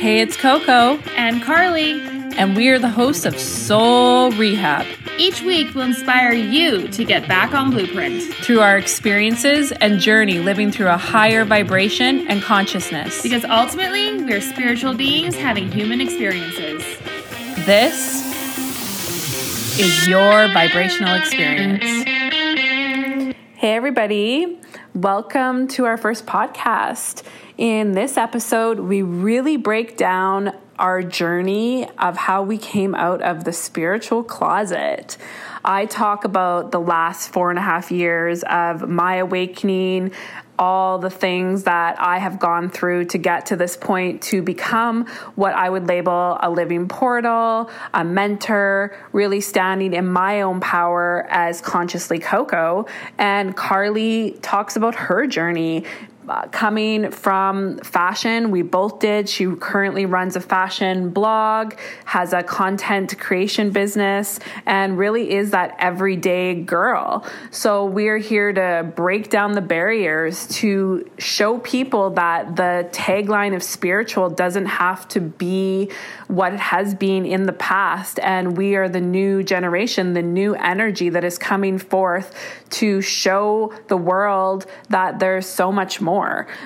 Hey, it's Coco, and Carly. and we are the hosts of Soul Rehab. Each week will inspire you to get back on blueprint Through our experiences and journey living through a higher vibration and consciousness. because ultimately we're spiritual beings having human experiences. This is your vibrational experience. Hey, everybody. Welcome to our first podcast. In this episode, we really break down our journey of how we came out of the spiritual closet. I talk about the last four and a half years of my awakening, all the things that I have gone through to get to this point to become what I would label a living portal, a mentor, really standing in my own power as consciously Coco. And Carly talks about her journey. Coming from fashion, we both did. She currently runs a fashion blog, has a content creation business, and really is that everyday girl. So, we're here to break down the barriers to show people that the tagline of spiritual doesn't have to be what it has been in the past. And we are the new generation, the new energy that is coming forth to show the world that there's so much more.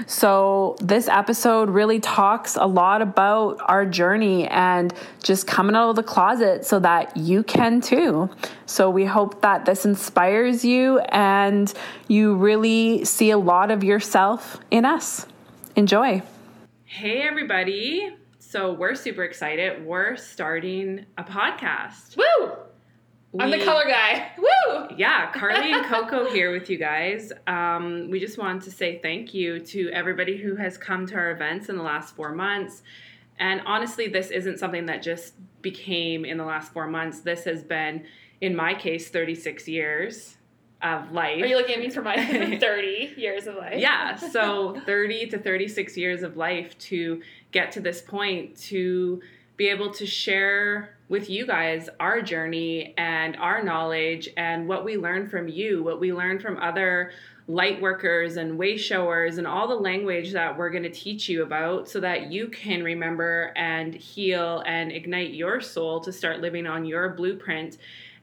So, this episode really talks a lot about our journey and just coming out of the closet so that you can too. So, we hope that this inspires you and you really see a lot of yourself in us. Enjoy. Hey, everybody. So, we're super excited. We're starting a podcast. Woo! I'm the color guy. Woo! yeah, Carly and Coco here with you guys. Um, we just wanted to say thank you to everybody who has come to our events in the last four months. And honestly, this isn't something that just became in the last four months. This has been, in my case, 36 years of life. Are you looking at me for my 30 years of life? yeah, so 30 to 36 years of life to get to this point to be able to share with you guys our journey and our knowledge and what we learned from you, what we learned from other light workers and way showers and all the language that we're going to teach you about so that you can remember and heal and ignite your soul to start living on your blueprint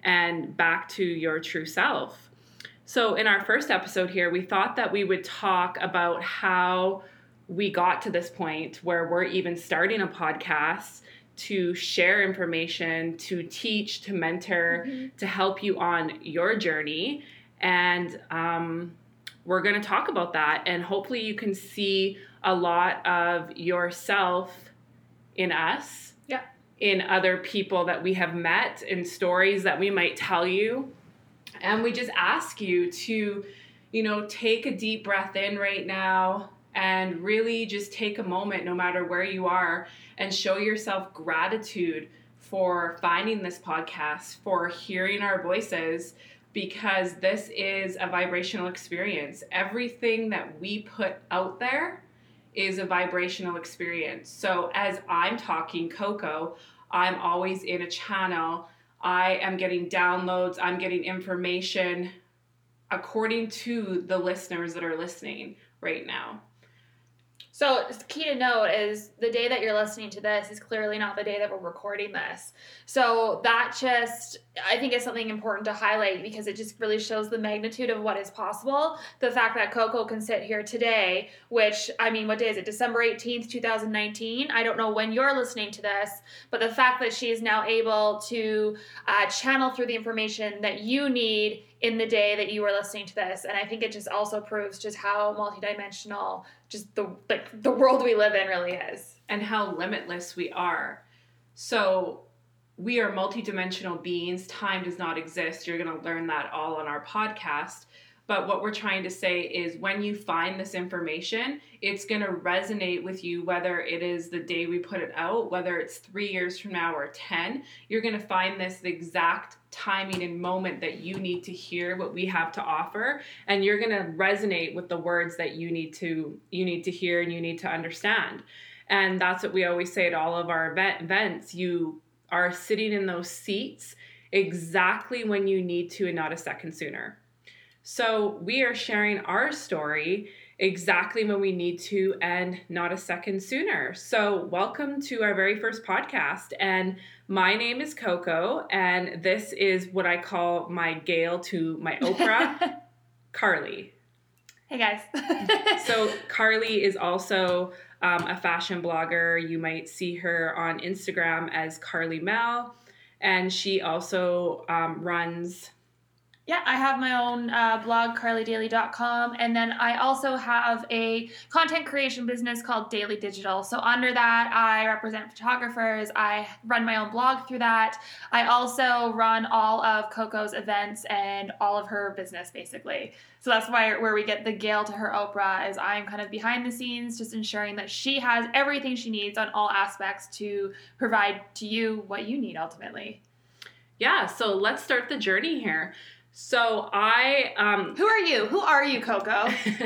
and back to your true self. So, in our first episode here, we thought that we would talk about how we got to this point where we're even starting a podcast to share information, to teach, to mentor, to help you on your journey. And um, we're going to talk about that. And hopefully, you can see a lot of yourself in us. Yeah. In other people that we have met, in stories that we might tell you. And we just ask you to, you know, take a deep breath in right now and really just take a moment, no matter where you are, and show yourself gratitude for finding this podcast, for hearing our voices, because this is a vibrational experience. Everything that we put out there is a vibrational experience. So as I'm talking Coco, I'm always in a channel. I am getting downloads, I'm getting information according to the listeners that are listening right now. So, key to note is the day that you're listening to this is clearly not the day that we're recording this. So, that just, I think, is something important to highlight because it just really shows the magnitude of what is possible. The fact that Coco can sit here today, which, I mean, what day is it? December 18th, 2019. I don't know when you're listening to this, but the fact that she is now able to uh, channel through the information that you need in the day that you were listening to this and i think it just also proves just how multidimensional just the like the world we live in really is and how limitless we are. So, we are multidimensional beings. Time does not exist. You're going to learn that all on our podcast. But what we're trying to say is when you find this information, it's going to resonate with you, whether it is the day we put it out, whether it's three years from now or 10. You're going to find this the exact timing and moment that you need to hear what we have to offer and you're going to resonate with the words that you need to you need to hear and you need to understand. And that's what we always say at all of our event, events. You are sitting in those seats exactly when you need to and not a second sooner so we are sharing our story exactly when we need to and not a second sooner. So, welcome to our very first podcast. And my name is Coco, and this is what I call my Gail to my Oprah, Carly. Hey guys. so, Carly is also um, a fashion blogger. You might see her on Instagram as Carly Mel, and she also um, runs yeah, I have my own uh, blog, carlydaily.com. And then I also have a content creation business called Daily Digital. So, under that, I represent photographers. I run my own blog through that. I also run all of Coco's events and all of her business, basically. So, that's why where we get the Gail to her Oprah is I'm kind of behind the scenes, just ensuring that she has everything she needs on all aspects to provide to you what you need ultimately. Yeah, so let's start the journey here. So I um Who are you? Who are you, Coco?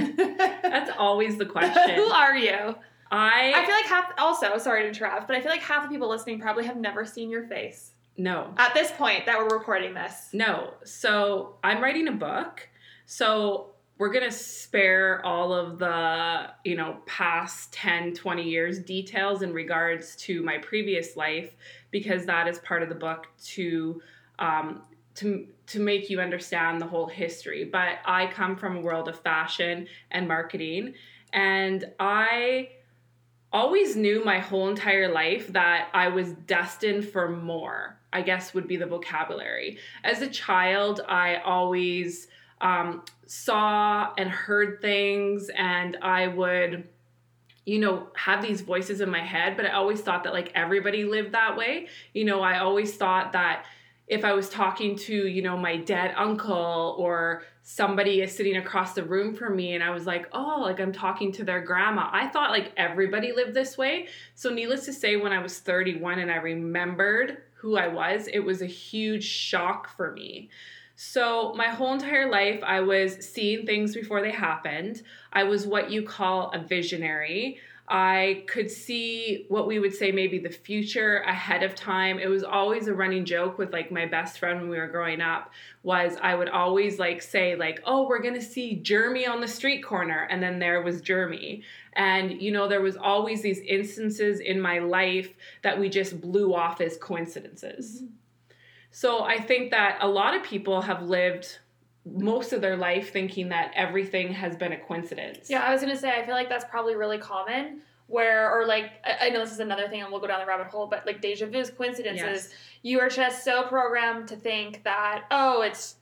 That's always the question. Who are you? I I feel like half also, sorry to interrupt, but I feel like half the people listening probably have never seen your face. No. At this point that we're recording this. No. So I'm writing a book. So we're going to spare all of the, you know, past 10, 20 years details in regards to my previous life because that is part of the book to um, to to make you understand the whole history. But I come from a world of fashion and marketing, and I always knew my whole entire life that I was destined for more. I guess would be the vocabulary. As a child, I always um, saw and heard things, and I would you know, have these voices in my head, but I always thought that like everybody lived that way. You know, I always thought that if I was talking to, you know, my dead uncle or somebody is sitting across the room from me and I was like, oh, like I'm talking to their grandma. I thought like everybody lived this way. So, needless to say, when I was 31 and I remembered who I was, it was a huge shock for me. So, my whole entire life, I was seeing things before they happened. I was what you call a visionary. I could see what we would say maybe the future ahead of time. It was always a running joke with like my best friend when we were growing up was I would always like say like, "Oh, we're going to see Jeremy on the street corner." And then there was Jeremy. And you know, there was always these instances in my life that we just blew off as coincidences. Mm-hmm. So I think that a lot of people have lived most of their life thinking that everything has been a coincidence. Yeah, I was gonna say I feel like that's probably really common. Where or like I, I know this is another thing, and we'll go down the rabbit hole, but like deja vu's, coincidences. Yes. You are just so programmed to think that oh, it's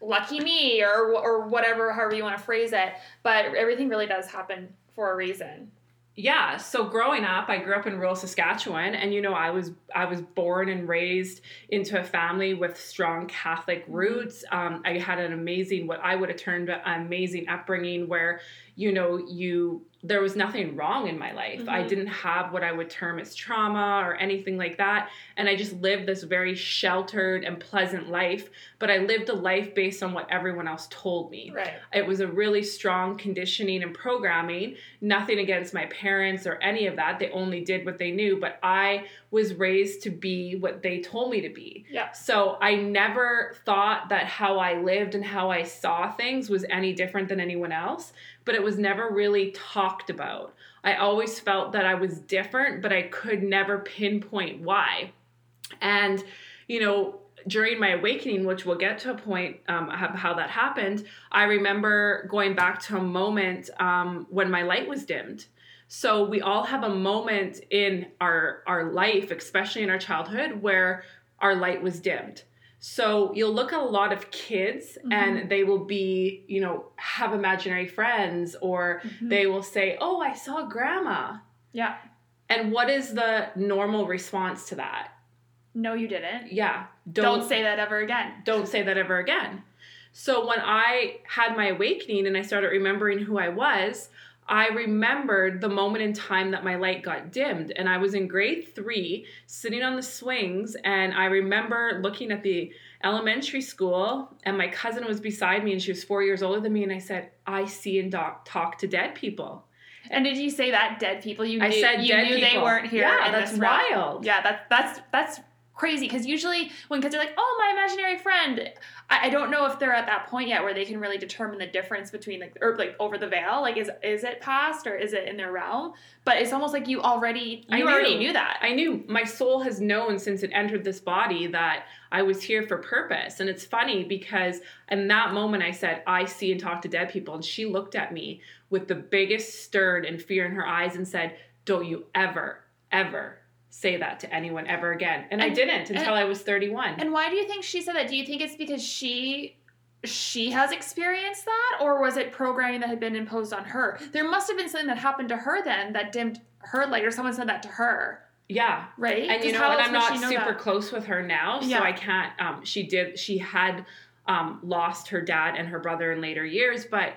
lucky me or or whatever, however you want to phrase it. But everything really does happen for a reason yeah so growing up i grew up in rural saskatchewan and you know i was i was born and raised into a family with strong catholic mm-hmm. roots um, i had an amazing what i would have termed an amazing upbringing where you know you there was nothing wrong in my life. Mm-hmm. I didn't have what I would term as trauma or anything like that. And I just lived this very sheltered and pleasant life. But I lived a life based on what everyone else told me. Right. It was a really strong conditioning and programming. Nothing against my parents or any of that. They only did what they knew. But I was raised to be what they told me to be. Yeah. So I never thought that how I lived and how I saw things was any different than anyone else but it was never really talked about. I always felt that I was different, but I could never pinpoint why. And, you know, during my awakening, which we'll get to a point um, how that happened, I remember going back to a moment um, when my light was dimmed. So we all have a moment in our our life, especially in our childhood, where our light was dimmed. So you'll look at a lot of kids mm-hmm. and they will be, you know, have imaginary friends or mm-hmm. they will say, "Oh, I saw grandma." Yeah. And what is the normal response to that? No, you didn't. Yeah. Don't, don't say that ever again. Don't say that ever again. So when I had my awakening and I started remembering who I was, I remembered the moment in time that my light got dimmed. And I was in grade three, sitting on the swings, and I remember looking at the elementary school, and my cousin was beside me, and she was four years older than me. And I said, I see and doc- talk to dead people. And did you say that dead people? You knew, I said you knew people. they weren't here. Yeah, that's wild. Yeah, that's that's that's crazy because usually when kids are like, "Oh, my imaginary friend," I, I, don't know if they're at that point yet where they can really determine the difference between like or like over the veil, like is is it past or is it in their realm? But it's almost like you already you I already knew that. I knew my soul has known since it entered this body that I was here for purpose, and it's funny because in that moment I said, "I see and talk to dead people," and she looked at me with the biggest stern and fear in her eyes and said, "Don't you ever." Ever say that to anyone ever again. And, and I didn't until and, I was 31. And why do you think she said that? Do you think it's because she she has experienced that or was it programming that had been imposed on her? There must have been something that happened to her then that dimmed her light or someone said that to her. Yeah. Right? And you know, and I'm not super that? close with her now, so yeah. I can't um she did she had um lost her dad and her brother in later years, but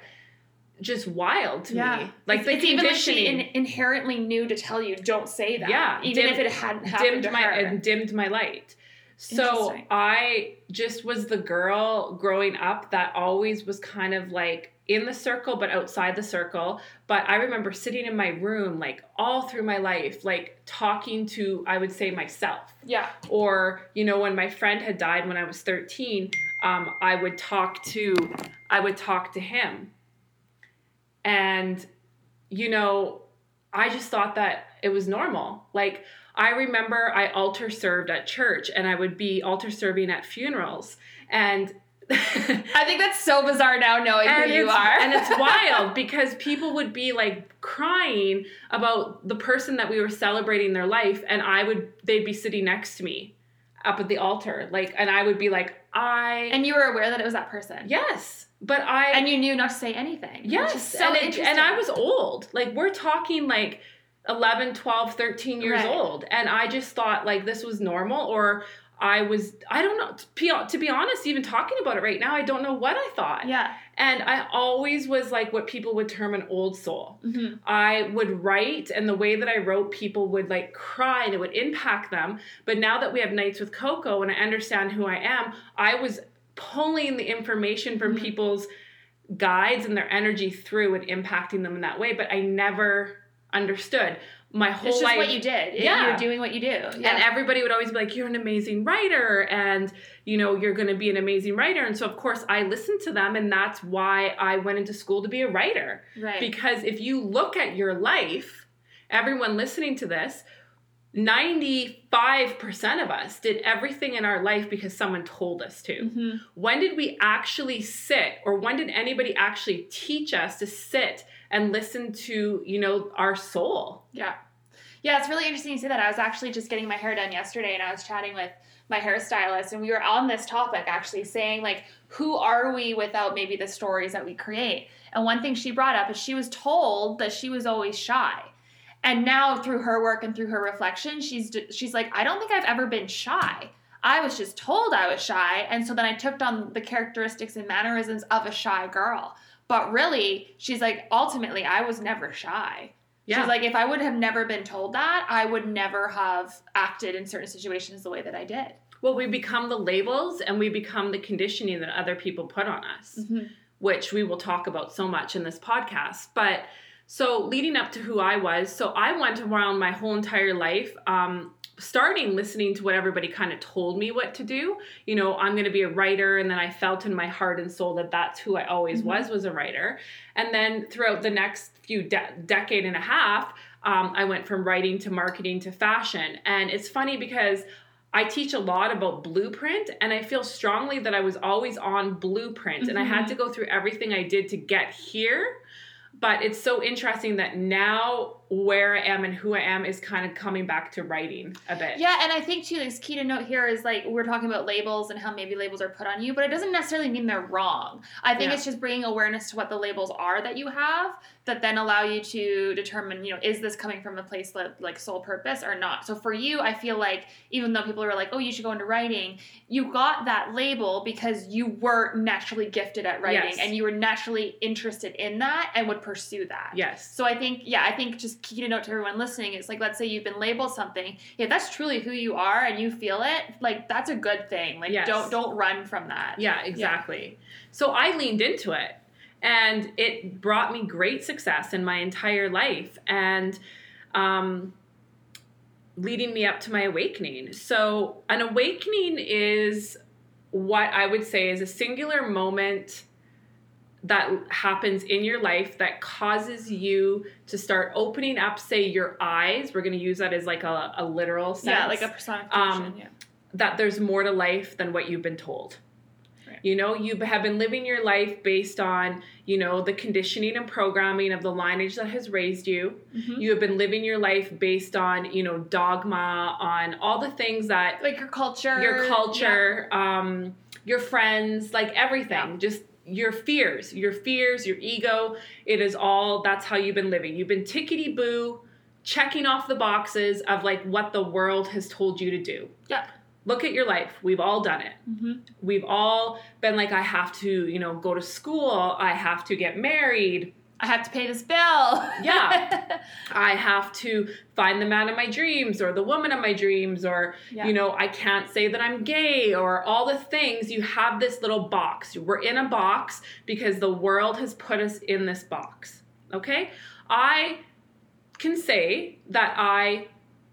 just wild to yeah. me. Like it's, the it's even like she in, inherently knew to tell you don't say that. Yeah, even if it hadn't happened dimmed my her. dimmed my light. So I just was the girl growing up that always was kind of like in the circle but outside the circle. But I remember sitting in my room like all through my life, like talking to I would say myself. Yeah. Or you know when my friend had died when I was thirteen, um, I would talk to I would talk to him and, you know, I just thought that it was normal. Like, I remember I altar served at church and I would be altar serving at funerals. And I think that's so bizarre now knowing who you are. and it's wild because people would be like crying about the person that we were celebrating their life and I would they'd be sitting next to me up at the altar. Like and I would be like, I And you were aware that it was that person. Yes. But I and you knew not to say anything. Yes, so and, it, and I was old. Like we're talking like 11, 12, 13 years right. old, and I just thought like this was normal, or I was I don't know to be, to be honest. Even talking about it right now, I don't know what I thought. Yeah, and I always was like what people would term an old soul. Mm-hmm. I would write, and the way that I wrote, people would like cry, and it would impact them. But now that we have nights with Coco, and I understand who I am, I was pulling the information from mm-hmm. people's guides and their energy through and impacting them in that way. But I never understood my whole it's just life. what you did. Yeah. You're doing what you do. Yeah. And everybody would always be like, You're an amazing writer and you know, you're gonna be an amazing writer. And so of course I listened to them and that's why I went into school to be a writer. Right. Because if you look at your life, everyone listening to this, 95% of us did everything in our life because someone told us to. Mm-hmm. When did we actually sit or when did anybody actually teach us to sit and listen to, you know, our soul? Yeah. Yeah, it's really interesting you say that. I was actually just getting my hair done yesterday and I was chatting with my hairstylist and we were on this topic actually saying like who are we without maybe the stories that we create? And one thing she brought up is she was told that she was always shy and now through her work and through her reflection she's she's like i don't think i've ever been shy. I was just told i was shy and so then i took on the characteristics and mannerisms of a shy girl. But really she's like ultimately i was never shy. Yeah. she's like if i would have never been told that i would never have acted in certain situations the way that i did. Well we become the labels and we become the conditioning that other people put on us mm-hmm. which we will talk about so much in this podcast. But so, leading up to who I was, so I went around my whole entire life, um, starting listening to what everybody kind of told me what to do. You know, I'm going to be a writer, and then I felt in my heart and soul that that's who I always mm-hmm. was was a writer. And then throughout the next few de- decade and a half, um, I went from writing to marketing to fashion. And it's funny because I teach a lot about blueprint, and I feel strongly that I was always on blueprint, mm-hmm. and I had mm-hmm. to go through everything I did to get here but it's so interesting that now where I am and who I am is kind of coming back to writing a bit. Yeah, and I think too, this key to note here is like we're talking about labels and how maybe labels are put on you, but it doesn't necessarily mean they're wrong. I think yeah. it's just bringing awareness to what the labels are that you have that then allow you to determine, you know, is this coming from a place that, like sole purpose or not. So for you, I feel like even though people are like, oh, you should go into writing, you got that label because you were naturally gifted at writing yes. and you were naturally interested in that and would pursue that. Yes. So I think, yeah, I think just key to note to everyone listening is like, let's say you've been labeled something. Yeah, that's truly who you are and you feel it. Like that's a good thing. Like yes. don't don't run from that. Yeah, exactly. Yeah. So I leaned into it and it brought me great success in my entire life. And um, leading me up to my awakening. So, an awakening is what I would say is a singular moment that happens in your life that causes you to start opening up, say, your eyes. We're going to use that as like a, a literal sense. Yeah, like a personification. Um, yeah. That there's more to life than what you've been told. You know, you have been living your life based on, you know, the conditioning and programming of the lineage that has raised you. Mm-hmm. You have been living your life based on, you know, dogma, on all the things that. Like your culture. Your culture, yeah. um, your friends, like everything. Yeah. Just your fears, your fears, your ego. It is all, that's how you've been living. You've been tickety boo, checking off the boxes of like what the world has told you to do. Yeah look at your life we've all done it mm-hmm. we've all been like i have to you know go to school i have to get married i have to pay this bill. Yeah. I have to find the man of my dreams or the woman of my dreams or yeah. you know i can't say that i'm gay or all the things. You have this little box. We're in a box because the world has put us in this box. Okay? I can say that i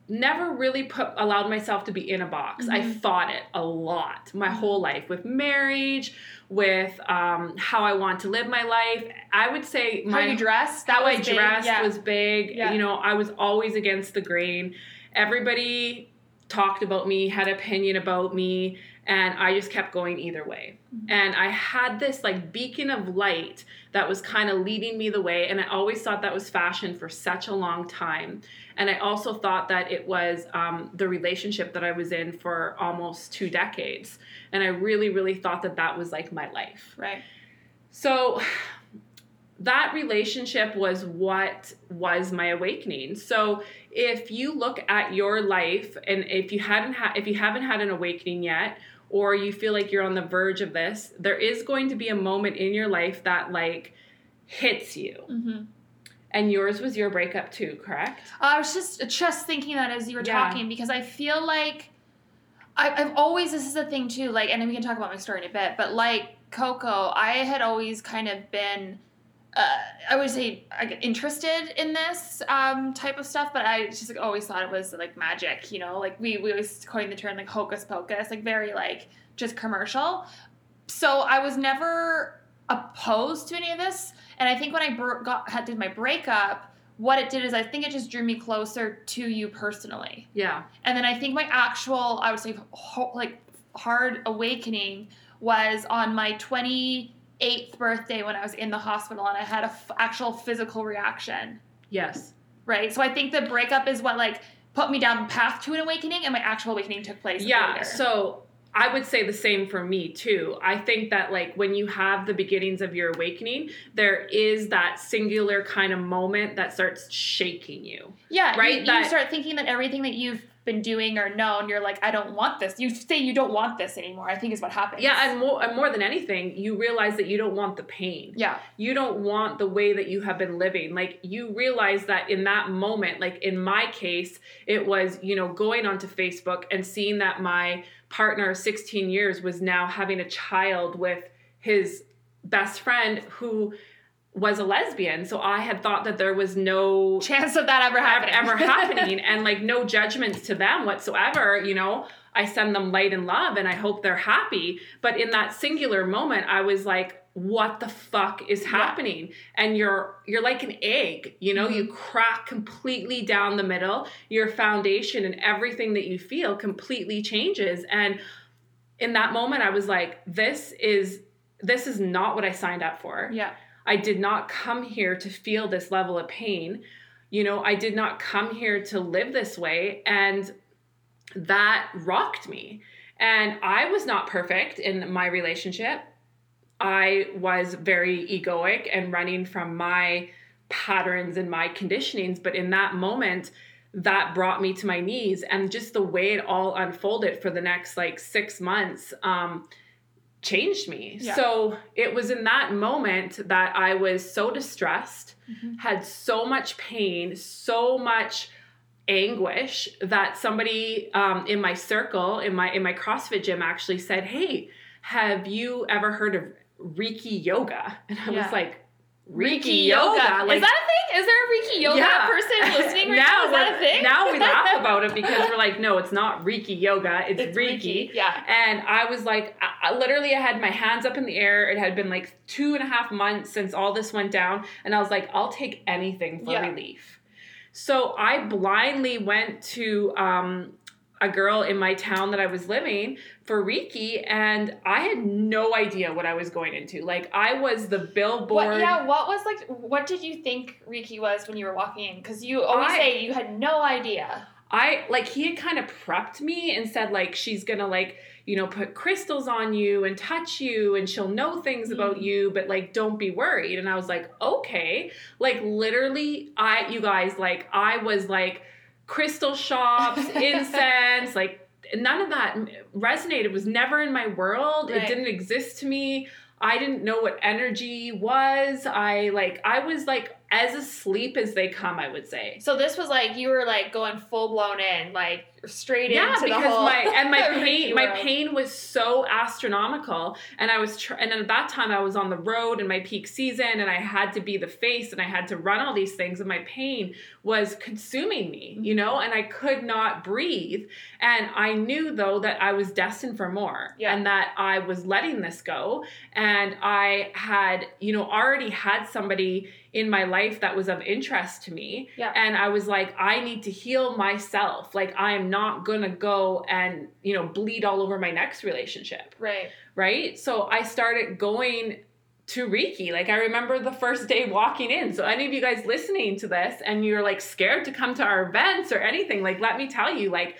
never really put allowed myself to be in a box. Mm-hmm. I fought it a lot my whole life with marriage, with um, how I want to live my life. I would say my how you dress, that how I dressed yeah. was big. Yeah. You know, I was always against the grain. Everybody talked about me, had opinion about me, and I just kept going either way. Mm-hmm. And I had this like beacon of light that was kind of leading me the way, and I always thought that was fashion for such a long time. And I also thought that it was um, the relationship that I was in for almost two decades, and I really, really thought that that was like my life. Right. So that relationship was what was my awakening. So if you look at your life and if you hadn't had if you haven't had an awakening yet or you feel like you're on the verge of this, there is going to be a moment in your life that like hits you. Mm-hmm. And yours was your breakup too, correct? I was just just thinking that as you were yeah. talking because I feel like I, I've always this is a thing too. Like, and we can talk about my story in a bit, but like Coco, I had always kind of been uh, I would say I get interested in this um, type of stuff, but I just like, always thought it was like magic, you know, like we, we always coined the term like hocus pocus, like very like just commercial. So I was never opposed to any of this, and I think when I bro- got had did my breakup, what it did is I think it just drew me closer to you personally. Yeah. And then I think my actual I would say ho- like hard awakening was on my twenty eighth birthday when I was in the hospital and I had a f- actual physical reaction. Yes. Right. So I think the breakup is what like put me down the path to an awakening, and my actual awakening took place. Yeah. Later. So I would say the same for me too. I think that like when you have the beginnings of your awakening, there is that singular kind of moment that starts shaking you. Yeah, right. You, that, you start thinking that everything that you've been doing or known, you're like, I don't want this. You say you don't want this anymore. I think is what happens. Yeah, and more, and more than anything, you realize that you don't want the pain. Yeah. You don't want the way that you have been living. Like you realize that in that moment, like in my case, it was, you know, going onto Facebook and seeing that my partner 16 years was now having a child with his best friend who was a lesbian so i had thought that there was no chance of that ever happening. ever happening and like no judgments to them whatsoever you know? I send them light and love and i hope they're happy but in that singular moment i was like what the fuck is happening? Yeah. and you're you're like an egg you know? Mm-hmm. you crack completely down the middle your foundation and everything that you feel completely changes and in that moment i was like this is this is not what i signed up for. Yeah I did not come here to feel this level of pain. You know, I did not come here to live this way. And that rocked me. And I was not perfect in my relationship. I was very egoic and running from my patterns and my conditionings. But in that moment, that brought me to my knees. And just the way it all unfolded for the next like six months, um, changed me. Yeah. So it was in that moment that I was so distressed, mm-hmm. had so much pain, so much anguish that somebody um, in my circle in my in my CrossFit gym actually said, "Hey, have you ever heard of Reiki yoga?" And I yeah. was like, Reiki, yoga. yoga. Like, is that a thing? is there a Reiki yoga Yeah. person listening right now? now Is that a thing? now we laugh about it because we're like, no, it's not Reiki yoga, it's, It's Reiki. Reiki, yeah. And I was like, I, I literally I had my hands up in the air. It had been like two and a half months since all this went down, and I was like, I'll take anything for Yeah. relief. So I blindly went to um, a girl in my town that I was living for Reiki, and I had no idea what I was going into. Like I was the billboard. What, yeah, what was like? What did you think Reiki was when you were walking in? Because you always I- say you had no idea. I like he had kind of prepped me and said like she's gonna like you know put crystals on you and touch you and she'll know things about Mhm. you but like don't be worried and I was like okay like literally I you guys like I was like crystal shops incense like none of that resonated it was never in my world. Right. it didn't exist to me. I didn't know what energy was. I like I was like as asleep as they come I would say. So this was like you were like going full blown in, like straight yeah, into because the whole. my and my pain my pain was so astronomical, and I was tr- and at that time I was on the road in my peak season, and I had to be the face, and I had to run all these things, and my pain was consuming me, you know, and I could not breathe, and I knew though that I was destined for more, Yeah. and that I was letting this go, and I had you know already had somebody in my life that was of interest to me Yeah. and i was like i need to heal myself like i not gonna go and you know bleed all over my next relationship. Right. right? So i started going to reiki. Like i remember the first day walking in. So any of you guys listening to this and you're like scared to come to our events or anything like let me tell you like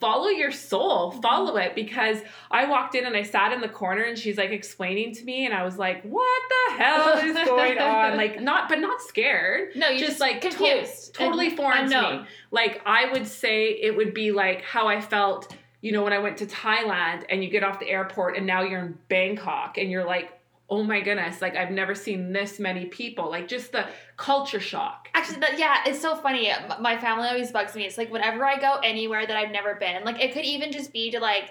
follow your soul mm-hmm. follow it because i walked in and i sat in the corner and she's like explaining to me and i was like what the hell is going on like not but not scared No, you just, just, like to- confused, totally foreign to me. Like I would say it would be like how I felt, you know, when I went to Thailand and you get off the airport and now you're in Bangkok and you're like, oh my goodness, like I've never seen this many people. Like just the culture shock. Actually, that, yeah, it's so funny. My family always bugs me. It's like whenever I go anywhere that I've never been, like it could even just be to like,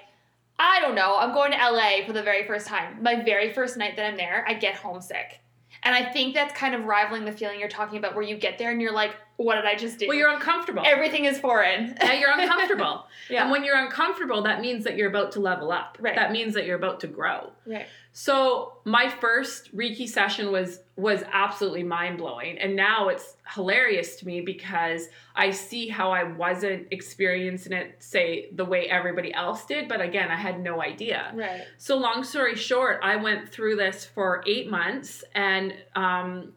I don't know, I'm going to LA for the very first time. My very first night that I'm there, I get homesick. And I think that's kind of rivaling the feeling you're talking about where you get there and you're like, what did I just do? Well, you're uncomfortable. Everything is foreign. yeah, you're uncomfortable. Yeah. And when you're uncomfortable, that means that you're about to level up. Right. That means that you're about to grow. right. So my first Reiki session was was absolutely mind blowing, and now it's hilarious to me because I see how I wasn't experiencing it, say the way everybody else did, but again, I had no idea. Right. So long story short, I went through this for eight months, and um,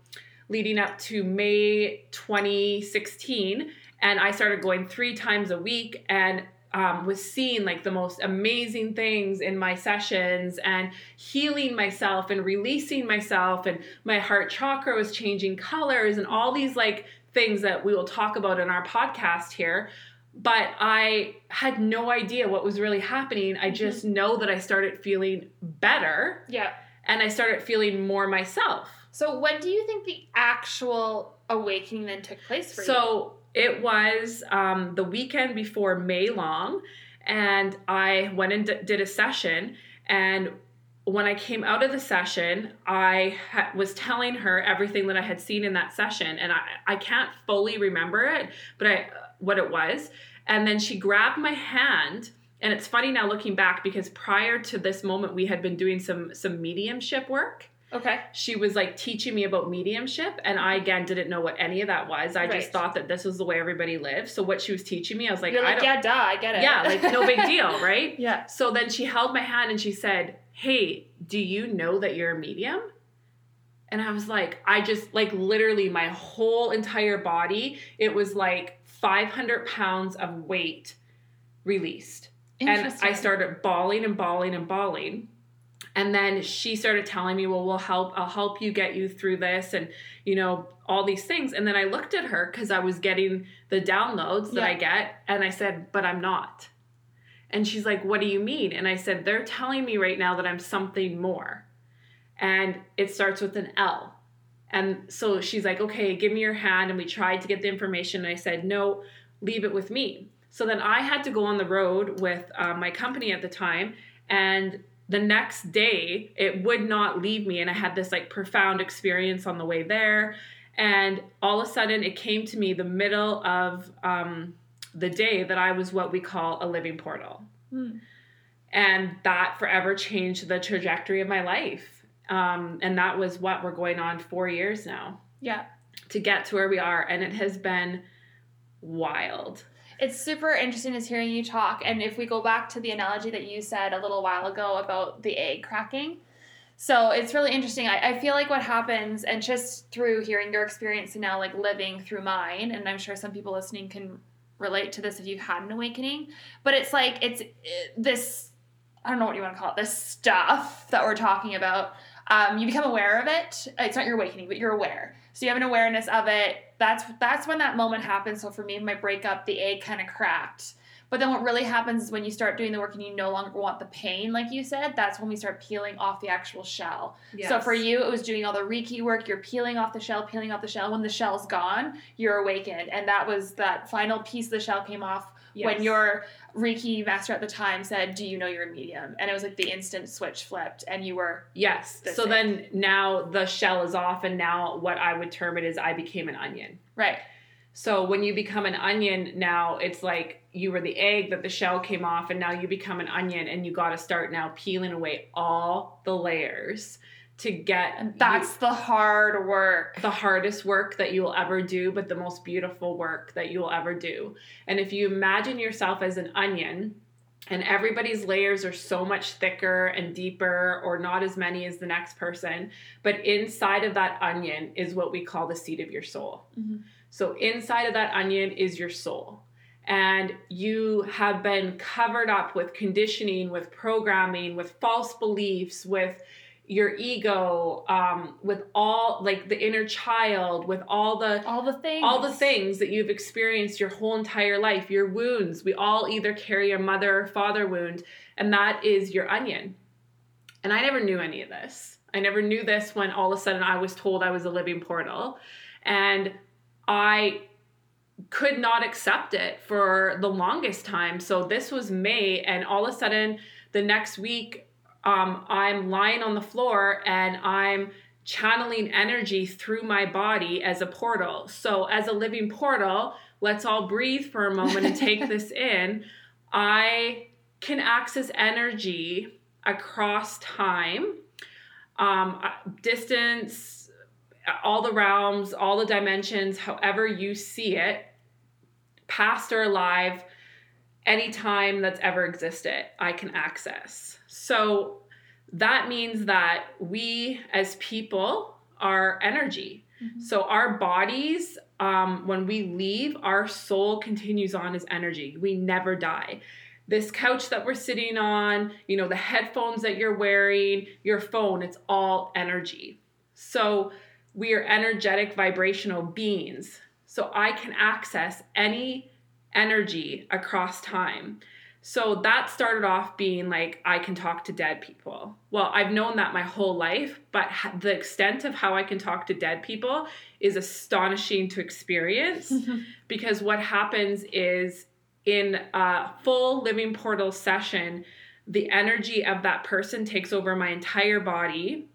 leading up to May 2016, and I started going three times a week, and um, was seeing like the most amazing things in my sessions and healing myself and releasing myself and my heart chakra was changing colors and all these like things that we will talk about in our podcast here but i had no idea what was really happening i just know that i started feeling better Yeah. and i started feeling more myself So when do you think the actual awakening then took place for you? So it was um, the weekend before May Long, and I went and d- did a session. And when I came out of the session, I ha- was telling her everything that I had seen in that session, and I, I can't fully remember it, but I what it was. And then she grabbed my hand. And it's funny now looking back because prior to this moment, we had been doing some some mediumship work Okay. she was like teaching me about mediumship and i again didn't know what any of that was i Right. just thought that this was the way everybody lived so what she was teaching me i was like, You're i like, don't yeah, duh, I get it. yeah like no big deal right yeah. so then she held my hand and she said hey do you know that you're a medium and i was like i just like literally my whole entire body it was like 500 pounds of weight released and I started bawling and bawling and bawling. And then she started telling me, "Well, we'll help. I'll help you get you through this, and you know all these things." And then I looked at her because I was getting the downloads that I get, and I said, "But I'm not." And she's like, "What do you mean?" And I said, "They're telling me right now that I'm something more, and it starts with an L." And so she's like, "Okay, give me your hand." And we tried to get the information, and I said, "No, leave it with me." So then I had to go on the road with uh, my company at the time, and the next day it would not leave me, and I had this like profound experience on the way there. And all of a sudden, it came to me the middle of um, the day that I was what we call a living portal. Hmm. And that forever changed the trajectory of my life. Um, and that was what we're going on four years now Yeah. to get to where we are. And it has been wild. It's super interesting is hearing you talk. And if we go back to the analogy that you said a little while ago about the egg cracking, so it's really interesting. I, I feel like what happens, and just through hearing your experience and now like living through mine, and I'm sure some people listening can relate to this if you've had an awakening, but it's like it's it, this I don't know what you want to call it, this stuff that we're talking about. Um, you become aware of it. It's not your awakening, but you're aware. So you have an awareness of it. That's that's when that moment happens. So for me, my breakup, the egg kind of cracked. But then what really happens is when you start doing the work and you no longer want the pain, like you said, that's when we start peeling off the actual shell. So for you, it was doing all the Reiki work. You're peeling off the shell, peeling off the shell. When the shell's gone, you're awakened. And that was that final piece of the shell came off when your Reiki master at the time said, Do you know you're a medium? And it was like the instant switch flipped and you were Yes. That's so it. then now the shell is off, and now what I would term it is I became an onion. right. So when you become an onion, now it's like you were the egg that the shell came off, and now you become an onion, and you got to start now peeling away all the layers to get And that's the hard work. the hardest work that you will ever do, but the most beautiful work that you will ever do. And if you imagine yourself as an onion, and everybody's layers are so much thicker and deeper, or not as many as the next person, but inside of that onion is what we call the seed of your soul. Mhm. So inside of that onion is your soul. And you have been covered up with conditioning, with programming, with false beliefs, with your ego, um, with all like the inner child, with all the All the things. all the things that you've experienced your whole entire life, your wounds. We all either carry a mother or father wound, and that is your onion. And I never knew any of this. I never knew this when all of a sudden I was told I was a living portal. And I could not accept it for the longest time. So this was May, and all of a sudden, the next week, um, I'm lying on the floor and I'm channeling energy through my body as a portal. So, as a living portal, let's all breathe for a moment and take this in. I can access energy across time, um, distance, all the realms, all the dimensions, however you see it, past or alive, any time that's ever existed, I can access. So that means that we as people are energy. Mhm. So our bodies, um, when we leave, our soul continues on as energy. We never die. This couch that we're sitting on, you know, the headphones that you're wearing, your phone, it's all energy. So we are energetic vibrational beings. So I can access any energy across time. So that started off being like, I can talk to dead people. Well, I've known that my whole life, but the extent of how I can talk to dead people is astonishing to experience because what happens is in a full living portal session, the energy of that person takes over my entire body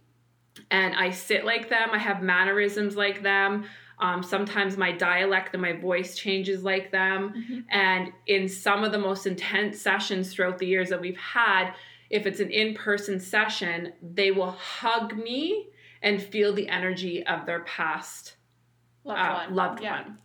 and I sit like them. I have mannerisms like them. Um, sometimes my dialect and my voice changes like them. Mhm. And in some of the most intense sessions throughout the years that we've had, if it's an in person session, they will hug me and feel the energy of their past Loved uh, one. loved Yeah. one.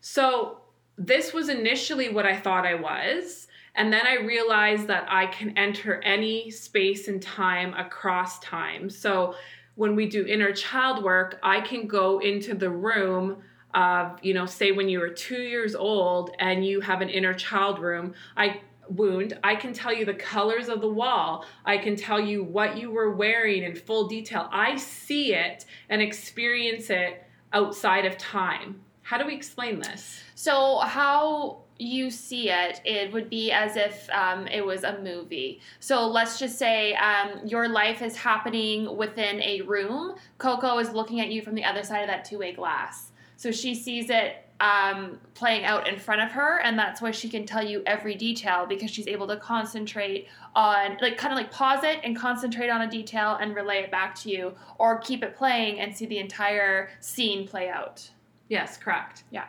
So this was initially what I thought I was. And then I realized that I can enter any space and time across time. So when we do inner child work, I can go into the room of, you know, say when you were two years old and you have an inner child room, I wound, I can tell you the colors of the wall. I can tell you what you were wearing in full detail. I see it and experience it outside of time. How do we explain this? So how you see it, it would be as if um, it was a movie. So let's just say um, your life is happening within a room. Coco is looking at you from the other side of that two-way glass. So she sees it um, playing out in front of her, and that's why she can tell you every detail because she's able to concentrate on, like, kind of like pause it and concentrate on a detail and relay it back to you, or keep it playing and see the entire scene play out. Yes, correct. Yeah.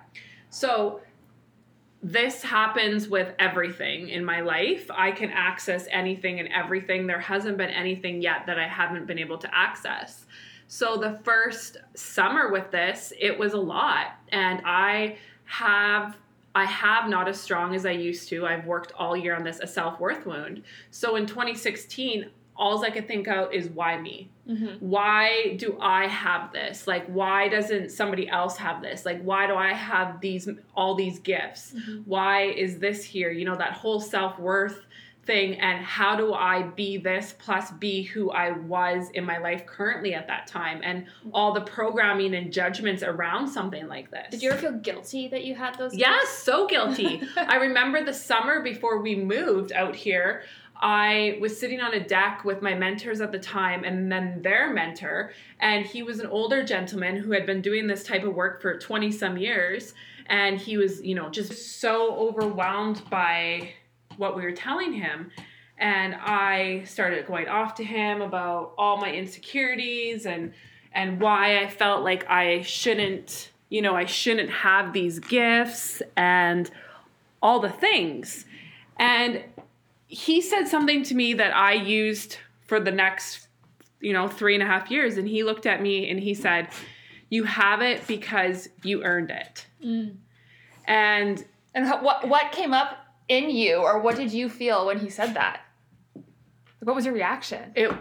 So this happens with everything in my life. I can access anything and everything. There hasn't been anything yet that I haven't been able to access. So the first summer with this, it was a lot and I have I have not as strong as I used to. I've worked all year on this a self-worth wound. So in 2016, all I could think of is why me? Mm-hmm. Why do I have this? Like, why doesn't somebody else have this? Like, why do I have these all these gifts? Mhm. Why is this here? You know, that whole self worth thing. And how do I be this plus be who I was in my life currently at that time? And all the programming and judgments around something like this. Did you ever feel guilty that you had those? Yes, so guilty. I remember the summer before we moved out here. I was sitting on a deck with my mentors at the time and then their mentor. And he was an older gentleman who had been doing this type of work for 20 some years. And he was, you know, just so overwhelmed by what we were telling him. And I started going off to him about all my insecurities and and why I felt like I shouldn't, you know, I shouldn't have these gifts and all the things. And he said something to me that I used for the next, you know, three and a half years. And he looked at me and he said, You have it because you earned it. Mm. And And what what came up in you, or what did you feel when he said that? What was your reaction? it, uh,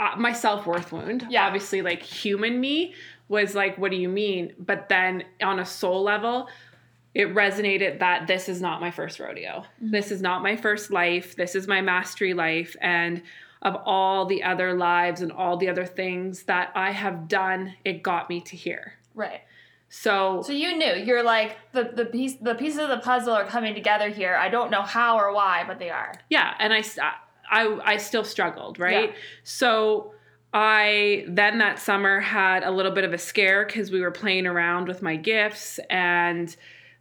uh, my self worth wound, Yeah. obviously, like human me was like, What do you mean? But then on a soul level, it resonated that this is not my first rodeo. Mm-hmm. This is not my first life. This is my mastery life. And of all the other lives and all the other things that I have done, it got me to here. Right. So, So you knew you're like the the piece the pieces of the puzzle are coming together here. I don't know how or why, but they are. yeah, and I I I still struggled, right? Yeah. So I then that summer had a little bit of a scare because we were playing around with my gifts and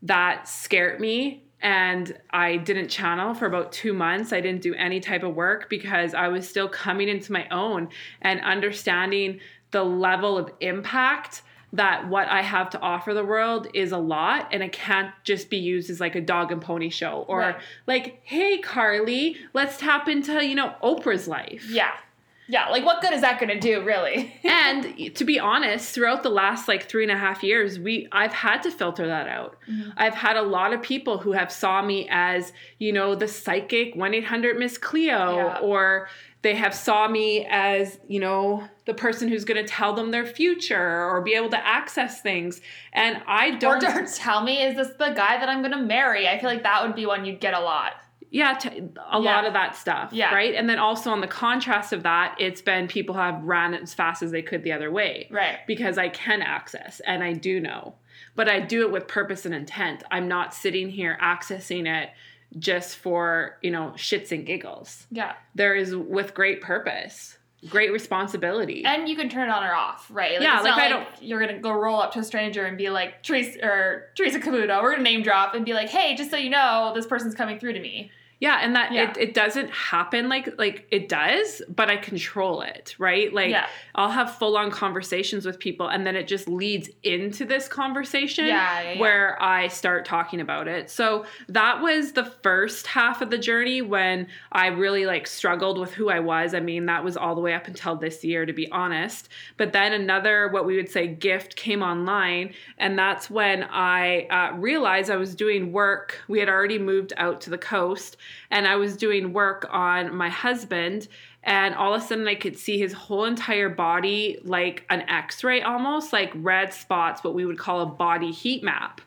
that scared me. And I didn't channel for about two months. I didn't do any type of work because I was still coming into my own and understanding the level of impact that what I have to offer the world is a lot and it can't just be used as like a dog and pony show or Right. like, hey, Carly, let's tap into, you know, Oprah's life. Yeah. Yeah. Like what good is that gonna do, really? and to be honest, throughout the last like three and a half years, we I've had to filter that out. Mhm. I've had a lot of people who have saw me as, you know, the psychic 1-800 Miss Cleo Yeah. or they have saw me as, you know, the person who's going to tell them their future or be able to access things. And I don't. Or don't tell me, is this the guy that I'm gonna marry? I feel like that would be one you'd get a lot. Yeah t- a lot of that stuff Yeah. right and then also on the contrast of that it's been people have ran as fast as they could the other way Right. because i can access and i do know but i do it with purpose and intent i'm not sitting here accessing it just for you know shits and giggles Yeah. there is with great purpose great responsibility And you can turn it on or off, right? Like, Yeah, like, I like you're gonna go roll up to a stranger and be like Teresa or Teresa Caputo. We're gonna name drop and be like, hey, just so you know, this person's coming through to me. Yeah, and that Yeah. It, it doesn't happen like like it does, but I control it, right? Like Yeah. I'll have full on conversations with people and then it just leads into this conversation Yeah, yeah, where I start talking about it. So that was the first half of the journey when I really like struggled with who I was. I mean, that was all the way up until this year to be honest. But then another what we would say gift came online and that's when I uh, realized I was doing work. We had already moved out to the coast and I was doing work on my husband. And all of a sudden, I could see his whole entire body like an x ray almost, like red spots, what we would call a body heat map.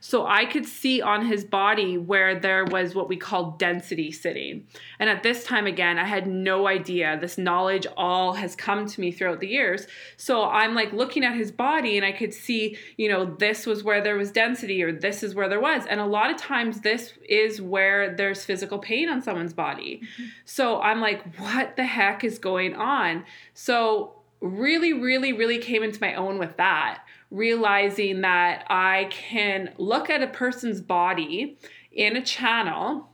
So I could see on his body where there was what we call density sitting. And at this time, again, I had no idea. This knowledge all has come to me throughout the years. So I'm like looking at his body and I could see, you know, this was where there was density or this is where there was. And a lot of times, this is where there's physical pain on someone's body. Mm-hmm. So I'm like, what the heck is going on? So really, really, really came into my own with that. Realizing that I can look at a person's body in a channel.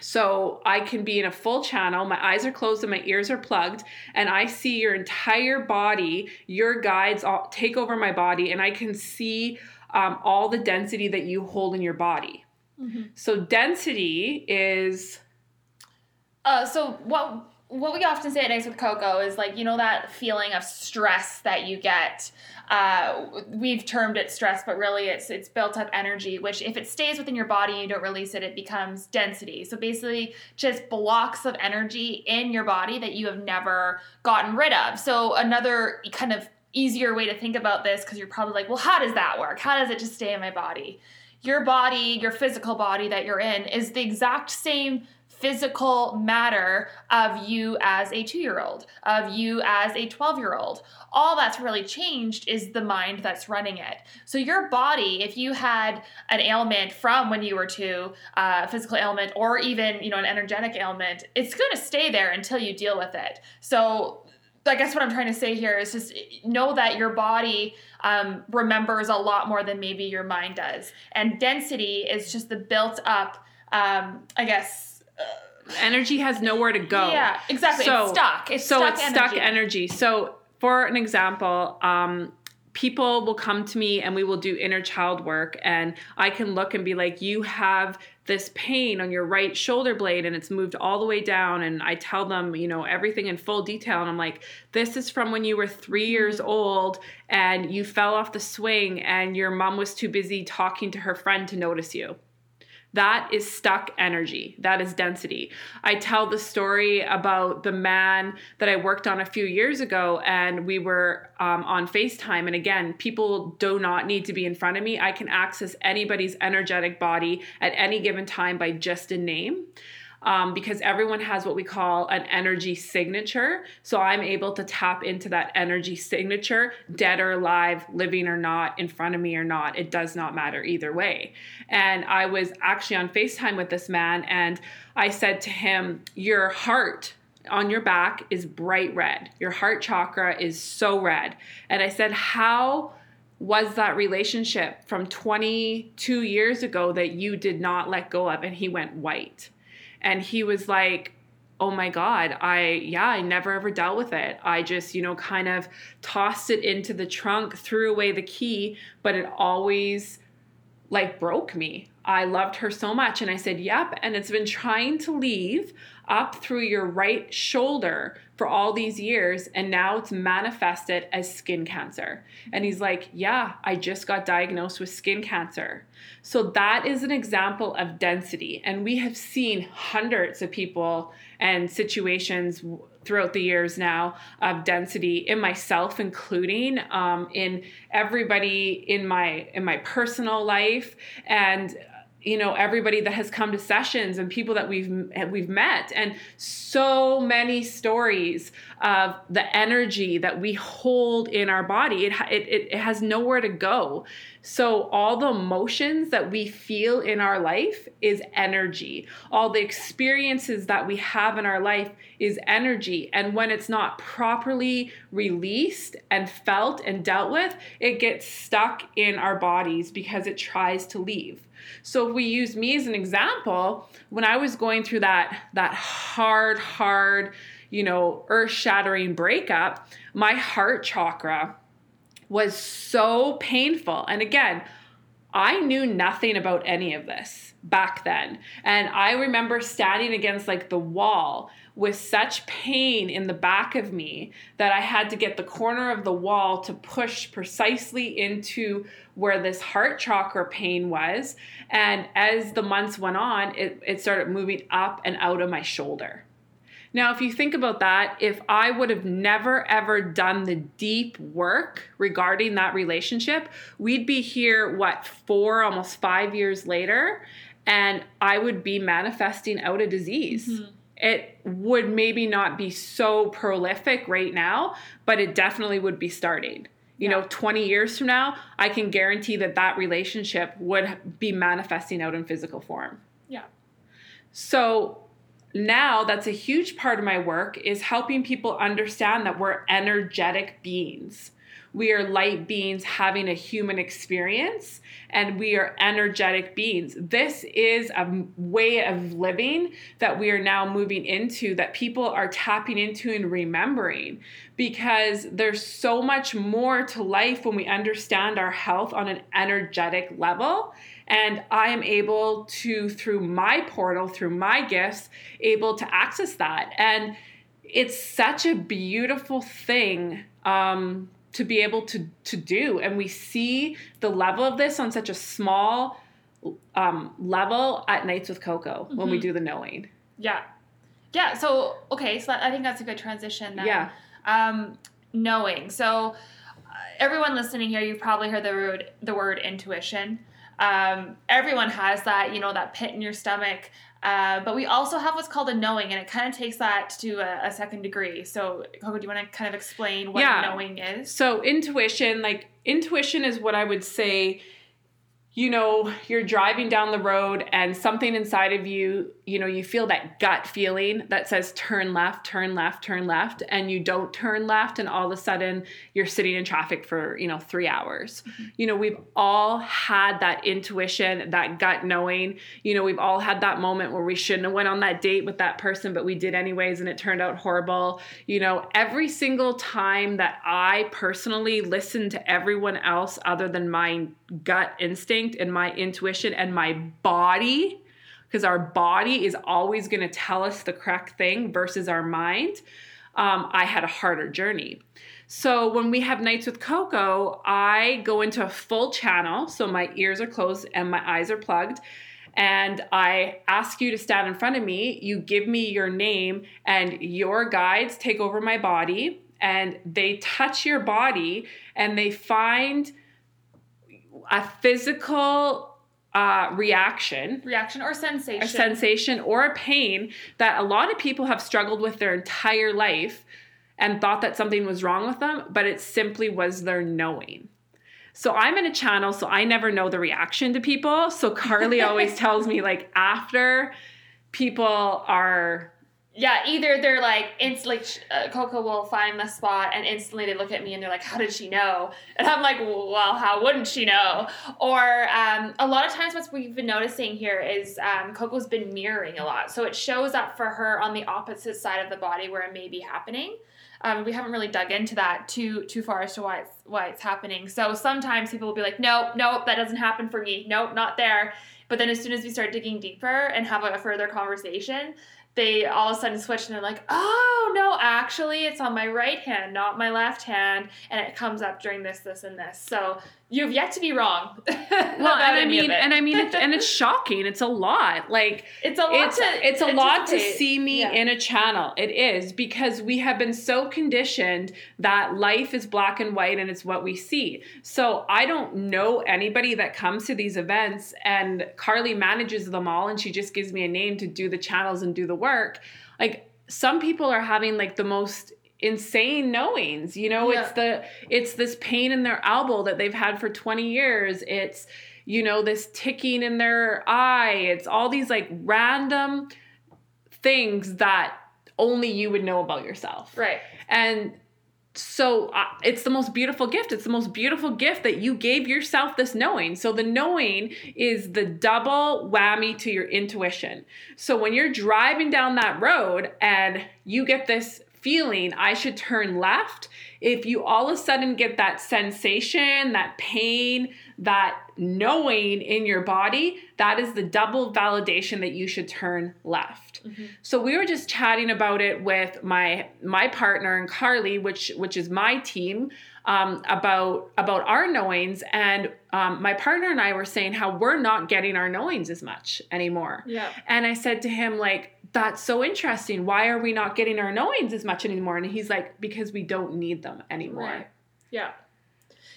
So I can be in a full channel, my eyes are closed and my ears are plugged, and I see your entire body, your guides all, take over my body, and I can see um, all the density that you hold in your body. Mm-hmm. So density is. Uh, so what what we often say at Nights with Coco is like you know that feeling of stress that you get. Uh, we've termed it stress, but really it's it's built up energy. Which if it stays within your body and you don't release it, it becomes density. So basically, just blocks of energy in your body that you have never gotten rid of. So another kind of easier way to think about this because you're probably like, well, how does that work? How does it just stay in my body? Your body, your physical body that you're in, is the exact same physical matter of you as a two year old, of you as a 12 year old. All that's really changed is the mind that's running it. So, your body, if you had an ailment from when you were two, uh, physical ailment, or even you know an energetic ailment, it's going to stay there until you deal with it. So, I guess what I'm trying to say here is just know that your body um, remembers a lot more than maybe your mind does. And density is just the built up, um, I guess. Energy has nowhere to go. Yeah, exactly. So, it's stuck. It's so stuck it's energy. stuck energy. So, for an example, um, people will come to me and we will do inner child work and i can look and be like you have this pain on your right shoulder blade and it's moved all the way down and i tell them you know everything in full detail and i'm like this is from when you were three years old and you fell off the swing and your mom was too busy talking to her friend to notice you that is stuck energy. That is density. I tell the story about the man that I worked on a few years ago, and we were um, on FaceTime. And again, people do not need to be in front of me. I can access anybody's energetic body at any given time by just a name um, because everyone has what we call an energy signature. So I'm able to tap into that energy signature, dead or alive, living or not, in front of me or not. It does not matter either way. And I was actually on FaceTime with this man, and I said to him, Your heart on your back is bright red. Your heart chakra is so red. And I said, How was that relationship from 22 years ago that you did not let go of? And he went white and he was like oh my god i yeah i never ever dealt with it. I just you know kind of tossed it into the trunk threw away the key but it always like broke me. I loved her so much. And i said yep and it's been trying to leave up through your right shoulder for all these years and now it's manifested as skin cancer. And he's like, Yeah, I just got diagnosed with skin cancer. So that is an example of density. And we have seen hundreds of people and situations throughout the years now of density in myself including um, in everybody in my in my personal life and you know everybody that has come to sessions and people that we've we've met. And so many stories of the energy that we hold in our body. It it it has nowhere to go. So all the emotions that we feel in our life is energy. All the experiences that we have in our life is energy. And when it's not properly released and felt and dealt with it gets stuck in our bodies because it tries to leave so if we use me as an example, when I was going through that that hard, hard, you know, earth-shattering breakup, my heart chakra was so painful. And again, I knew nothing about any of this back then. And I remember standing against like the wall with such pain in the back of me that I had to get the corner of the wall to push precisely into where this heart chakra pain was. And as the months went on, it, it started moving up and out of my shoulder. Now, if you think about that, if I would have never ever done the deep work regarding that relationship, we'd be here, what, four, almost five years later, and I would be manifesting out a disease. Mm-hmm it would maybe not be so prolific right now, but it definitely would be starting. You know, 20 years from now, I can guarantee that that relationship would be manifesting out in physical form. Yeah. So now that's a huge part of my work is helping people understand that we're energetic beings. we are light beings having a human experience and we are energetic beings. This is a way of living that we are now moving into that people are tapping into and remembering because there's so much more to life when we understand our health on an energetic level and i am able to through my portal through my gifts able to access that and it's such a beautiful thing um, to be able to to do and we see the level of this on such a small um, level at nights with coco mm-hmm. when we mm-hmm. do the knowing yeah yeah so okay so i think that's a good transition then. yeah um, knowing so uh, everyone listening here you've probably heard the word the word intuition um, everyone has that you know that pit in your stomach uh, but we also have what's called a knowing, and it kind of takes that to a, a second degree. So, Coco, do you want to kind of explain what yeah. knowing is? So, intuition, like intuition, is what I would say you know, you're driving down the road and something inside of you, you know, you feel that gut feeling that says turn left, turn left, turn left, and you don't turn left, and all of a sudden you're sitting in traffic for, you know, three hours. Mm-hmm. You know, we've all had that intuition, that gut knowing. You know, we've all had that moment where we shouldn't have went on that date with that person, but we did anyways, and it turned out horrible. You know, every single time that I personally listen to everyone else other than my gut instinct and my intuition and my body because our body is always going to tell us the correct thing versus our mind um, i had a harder journey so when we have nights with coco i go into a full channel so my ears are closed and my eyes are plugged and I ask you to stand in front of me. You give me your name, and your guides take over my body and they touch your body and they find a physical uh, reaction, reaction or sensation, a sensation or a pain that a lot of people have struggled with their entire life and thought that something was wrong with them, but it simply was their knowing. So I'm in a channel, so I never know the reaction to people. So Carly always tells me like after people are yeah, either they're like instantly uh, Coco will find the spot and instantly they look at me and they're like, "How did she know?" And I'm like, "Well, how wouldn't she know?" Or um, a lot of times, what we've been noticing here is um, Coco's been mirroring a lot, so it shows up for her on the opposite side of the body where it may be happening. Um, we haven't really dug into that too too far as to why it's why it's happening. So sometimes people will be like, "Nope, nope, that doesn't happen for me. Nope, not there." But then as soon as we start digging deeper and have a further conversation, they all of a sudden switch and they're like, oh no, actually it's on my right hand, not my left hand, and it comes up during this, this, and this. So you've yet to be wrong. well, and I mean, and I mean, it's, and it's shocking. It's a lot. Like it's a lot. It's, to, it's a lot to see me yeah. in a channel. It is because we have been so conditioned that life is black and white and it's what we see. So I don't know anybody that comes to these events, and Carly manages them all, and she just gives me a name to do the channels and do the work. Like some people are having like the most insane knowings you know yeah. it's the it's this pain in their elbow that they've had for 20 years. It's you know this ticking in their eye. It's all these like random things that only you would know about yourself. Right. And so uh, it's the most beautiful gift. It's the most beautiful gift that you gave yourself this knowing. So the knowing is the double whammy to your intuition. So when you're driving down that road and you get this feeling I should turn left, if you all of a sudden get that sensation, that pain, that knowing in your body, that is the double validation that you should turn left. Mm-hmm. So we were just chatting about it with my my partner and Carly, which which is my team, um, about about our knowings, and um, my partner and I were saying how we're not getting our knowings as much anymore. Yeah. And I said to him like that's so interesting. Why are we not getting our knowings as much anymore? And he's like, because we don't need them anymore. Right. Yeah.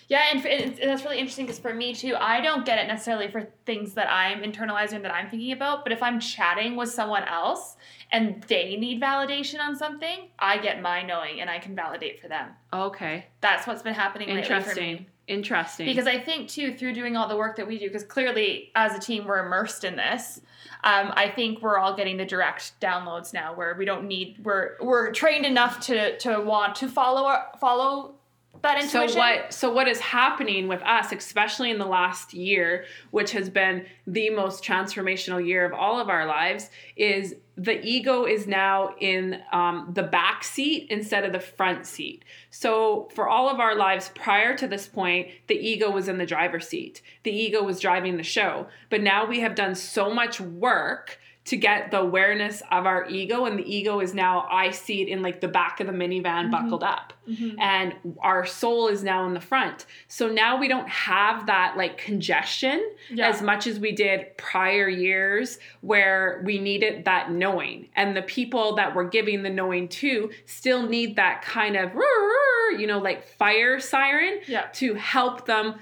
Yeah, and, and that's really interesting because for me too, I don't get it necessarily for things that I'm internalizing that I'm thinking about. But if I'm chatting with someone else and they need validation on something, I get my knowing and I can validate for them. Okay, that's what's been happening. Interesting. Interesting. Because I think too, through doing all the work that we do, because clearly as a team we're immersed in this. Um, I think we're all getting the direct downloads now, where we don't need we're we're trained enough to to want to follow follow But intuition. So what so what is happening with us, especially in the last year, which has been the most transformational year of all of our lives, is the ego is now in um, the back seat instead of the front seat. So for all of our lives prior to this point, the ego was in the driver's seat. The ego was driving the show. But now we have done so much work to get the awareness of our ego and the ego is now i see it in like the back of the minivan mm-hmm. buckled up mm-hmm. and our soul is now in the front so now we don't have that like congestion yeah. as much as we did prior years where we needed that knowing and the people that we're giving the knowing to still need that kind of you know like fire siren yeah. to help them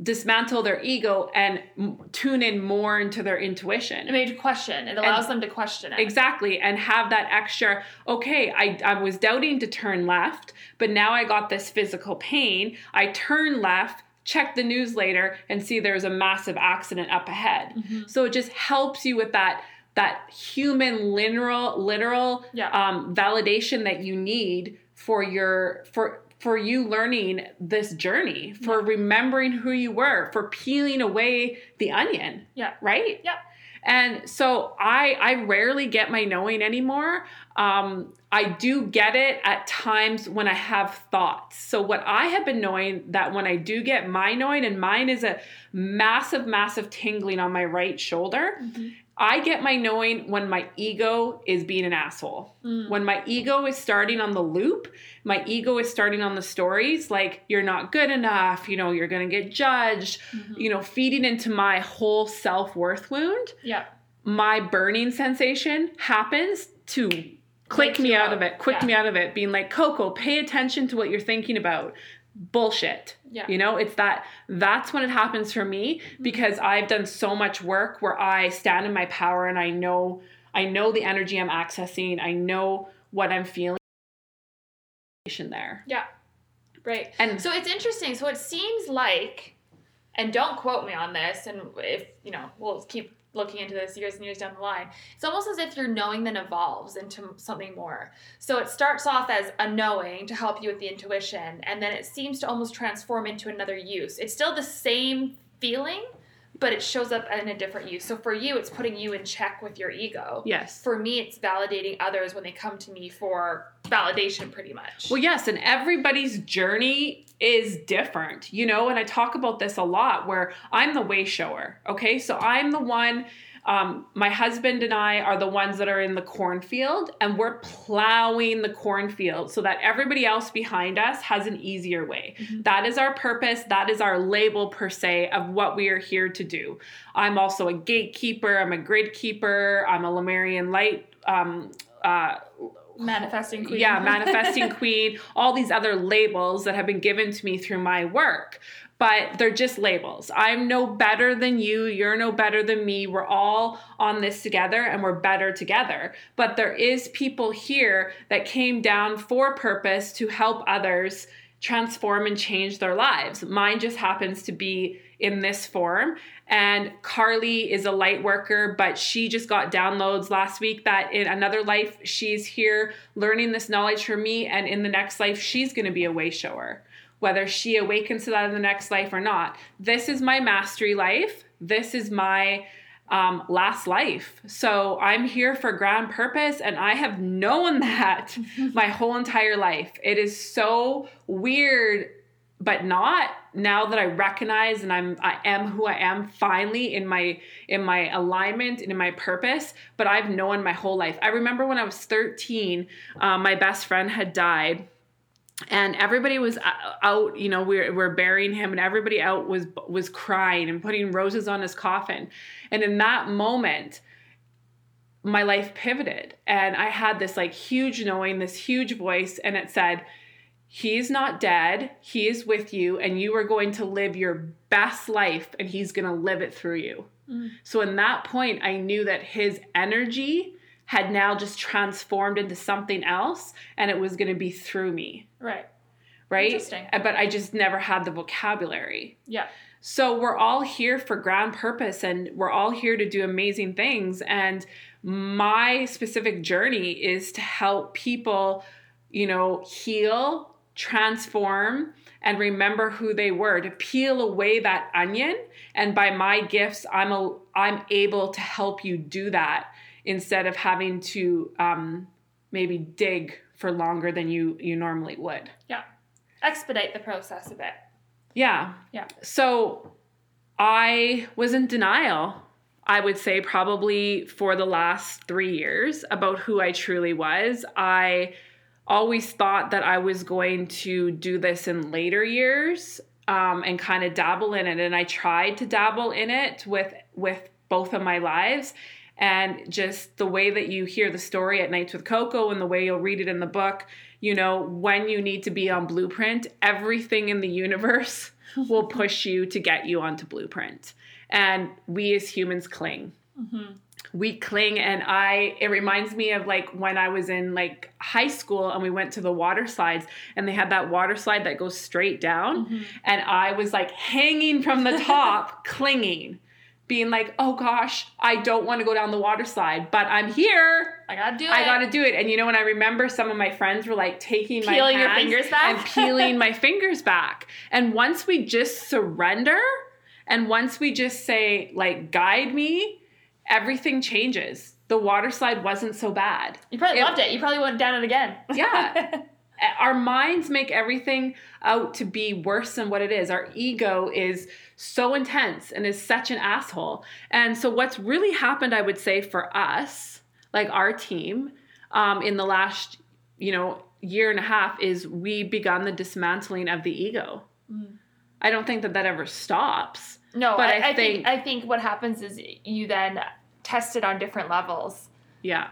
dismantle their ego and m- tune in more into their intuition. It made you question. It allows and, them to question it. Exactly. And have that extra, okay, I, I was doubting to turn left, but now I got this physical pain. I turn left, check the news later, and see there's a massive accident up ahead. Mm-hmm. So it just helps you with that that human literal literal yeah. um, validation that you need for your for for you learning this journey, for yeah. remembering who you were, for peeling away the onion. Yeah. Right? Yeah. And so I I rarely get my knowing anymore. Um, I do get it at times when I have thoughts. So what I have been knowing that when I do get my knowing, and mine is a massive, massive tingling on my right shoulder. Mm-hmm. I get my knowing when my ego is being an asshole. Mm. When my ego is starting on the loop, my ego is starting on the stories like you're not good enough, you know, you're going to get judged, mm-hmm. you know, feeding into my whole self-worth wound. Yeah. My burning sensation happens to click me out, out of it, quick yeah. me out of it, being like, Coco, pay attention to what you're thinking about bullshit. Yeah. You know, it's that that's when it happens for me mm-hmm. because I've done so much work where I stand in my power and I know I know the energy I'm accessing. I know what I'm feeling there. Yeah. Right. And so it's interesting. So it seems like and don't quote me on this and if, you know, we'll keep looking into this years and years down the line. It's almost as if your knowing then evolves into something more. So it starts off as a knowing to help you with the intuition, and then it seems to almost transform into another use. It's still the same feeling, but it shows up in a different use. So for you, it's putting you in check with your ego. Yes. For me, it's validating others when they come to me for validation, pretty much. Well, yes, and everybody's journey is different, you know, and I talk about this a lot where I'm the way shower. Okay. So I'm the one um, my husband and I are the ones that are in the cornfield and we're plowing the cornfield so that everybody else behind us has an easier way. Mm-hmm. That is our purpose. That is our label, per se, of what we are here to do. I'm also a gatekeeper. I'm a grid keeper. I'm a Lemurian light. Um, uh, manifesting queen. Yeah, manifesting queen, all these other labels that have been given to me through my work but they're just labels. I'm no better than you. You're no better than me. We're all on this together and we're better together. But there is people here that came down for purpose to help others transform and change their lives. Mine just happens to be in this form. And Carly is a light worker, but she just got downloads last week that in another life, she's here learning this knowledge from me. And in the next life, she's going to be a way shower whether she awakens to that in the next life or not. This is my mastery life. This is my um, last life. So I'm here for grand purpose, and I have known that my whole entire life. It is so weird, but not now that I recognize and I'm I am who I am finally in my in my alignment and in my purpose. But I've known my whole life. I remember when I was 13, um, my best friend had died and everybody was out you know we're, we're burying him and everybody out was was crying and putting roses on his coffin. And in that moment my life pivoted. And i had this like huge knowing this huge voice and it said he's not dead. He is with you and you are going to live your best life and he's going to live it through you. Mm. so in that point i knew that his energy had now just transformed into something else and it was going to be through me. Right. Right? Interesting. Uh, but I just never had the vocabulary. Yeah. So we're all here for grand purpose and we're all here to do amazing things and my specific journey is to help people, you know, heal, transform and remember who they were to peel away that onion and by my gifts i'm a, i'm able to help you do that instead of having to um, maybe dig for longer than you you normally would Yeah. Expedite the process a bit. yeah Yeah. so i was in denial i would say probably for the last three years about who i truly was i always thought that I was going to do this in later years um, and kind of dabble in it. And I tried to dabble in it with with both of my lives. And just the way that you hear the story at Nights with Coco and the way you'll read it in the book, you know, when you need to be on blueprint, everything in the universe will push you to get you onto blueprint. And we as humans cling. Mm-hmm. We cling and i it reminds me of like when i was in like high school and we went to the water slides and they had that water slide that goes straight down. Mm-hmm. And i was like hanging from the top clinging being like oh gosh i don't want to go down the water slide but i'm here I gotta do it. I got to do it. And you know, when I remember some of my friends were like taking my Peeling your fingers back? and peeling my fingers back. And once we just surrender and once we just say, like, guide me, everything changes. The water slide wasn't so bad. You probably It- loved it. You probably went down it again. Yeah. Our minds make everything out to be worse than what it is. Our ego is so intense and is such an asshole. And so, what's really happened, I would say, for us, like our team, um, in the last, you know, year and a half, is we begun the dismantling of the ego. I don't think that that ever stops. no, But I, I I think think- I think what happens is you then test it on different levels. Yeah.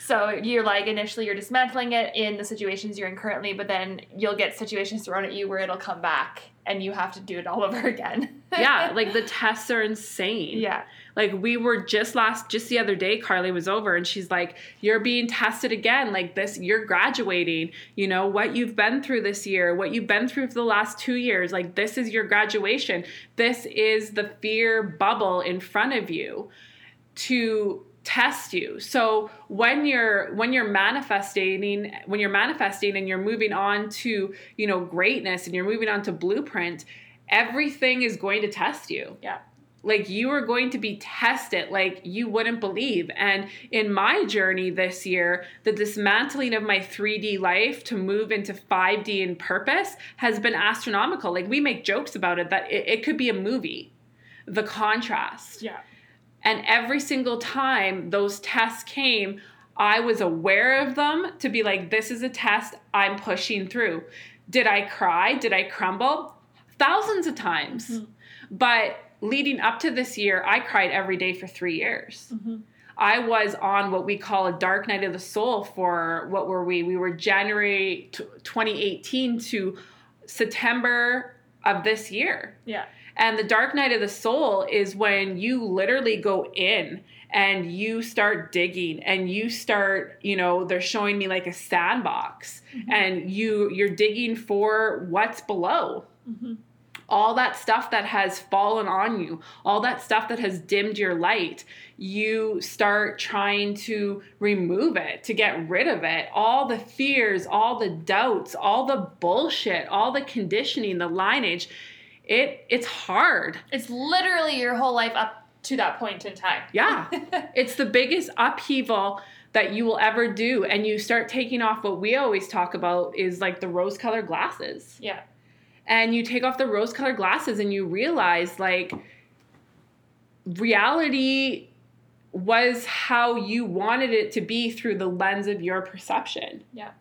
So you're like initially you're dismantling it in the situations you're in currently, but then you'll get situations thrown at you where it'll come back and you have to do it all over again. Yeah. like the tests are insane. yeah. Like we were just last just the other day Carly was over and she's like you're being tested again like this you're graduating you know what you've been through this year what you've been through for the last 2 years like this is your graduation this is the fear bubble in front of you to test you. So when you're when you're manifesting when you're manifesting and you're moving on to you know greatness and you're moving on to blueprint everything is going to test you. Yeah. like you are going to be tested like you wouldn't believe. And in my journey this year the dismantling of my 3d life to move into 5d in purpose has been astronomical. Like we make jokes about it that it, it could be a movie. The contrast. Yeah. And every single time those tests came, I was aware of them to be like, this is a test I'm pushing through. Did I cry? Did I crumble? Thousands of times. Mm-hmm. But leading up to this year, I cried every day for three years. Mm-hmm. I was on what we call a dark night of the soul for what were we? We were January t- 2018 to September of this year. Yeah. And the dark night of the soul is when you literally go in and you start digging and you start, you know, they're showing me like a sandbox mm-hmm. and you you're digging for what's below. Mm-hmm. All that stuff that has fallen on you, all that stuff that has dimmed your light, you start trying to remove it, to get rid of it. All the fears, all the doubts, all the bullshit, all the conditioning, the lineage it it's hard. It's literally your whole life up to that point in time. Yeah. it's the biggest upheaval that you will ever do and you start taking off what we always talk about is like the rose colored glasses. Yeah. And you take off the rose colored glasses and you realize like reality was how you wanted it to be through the lens of your perception. Yeah.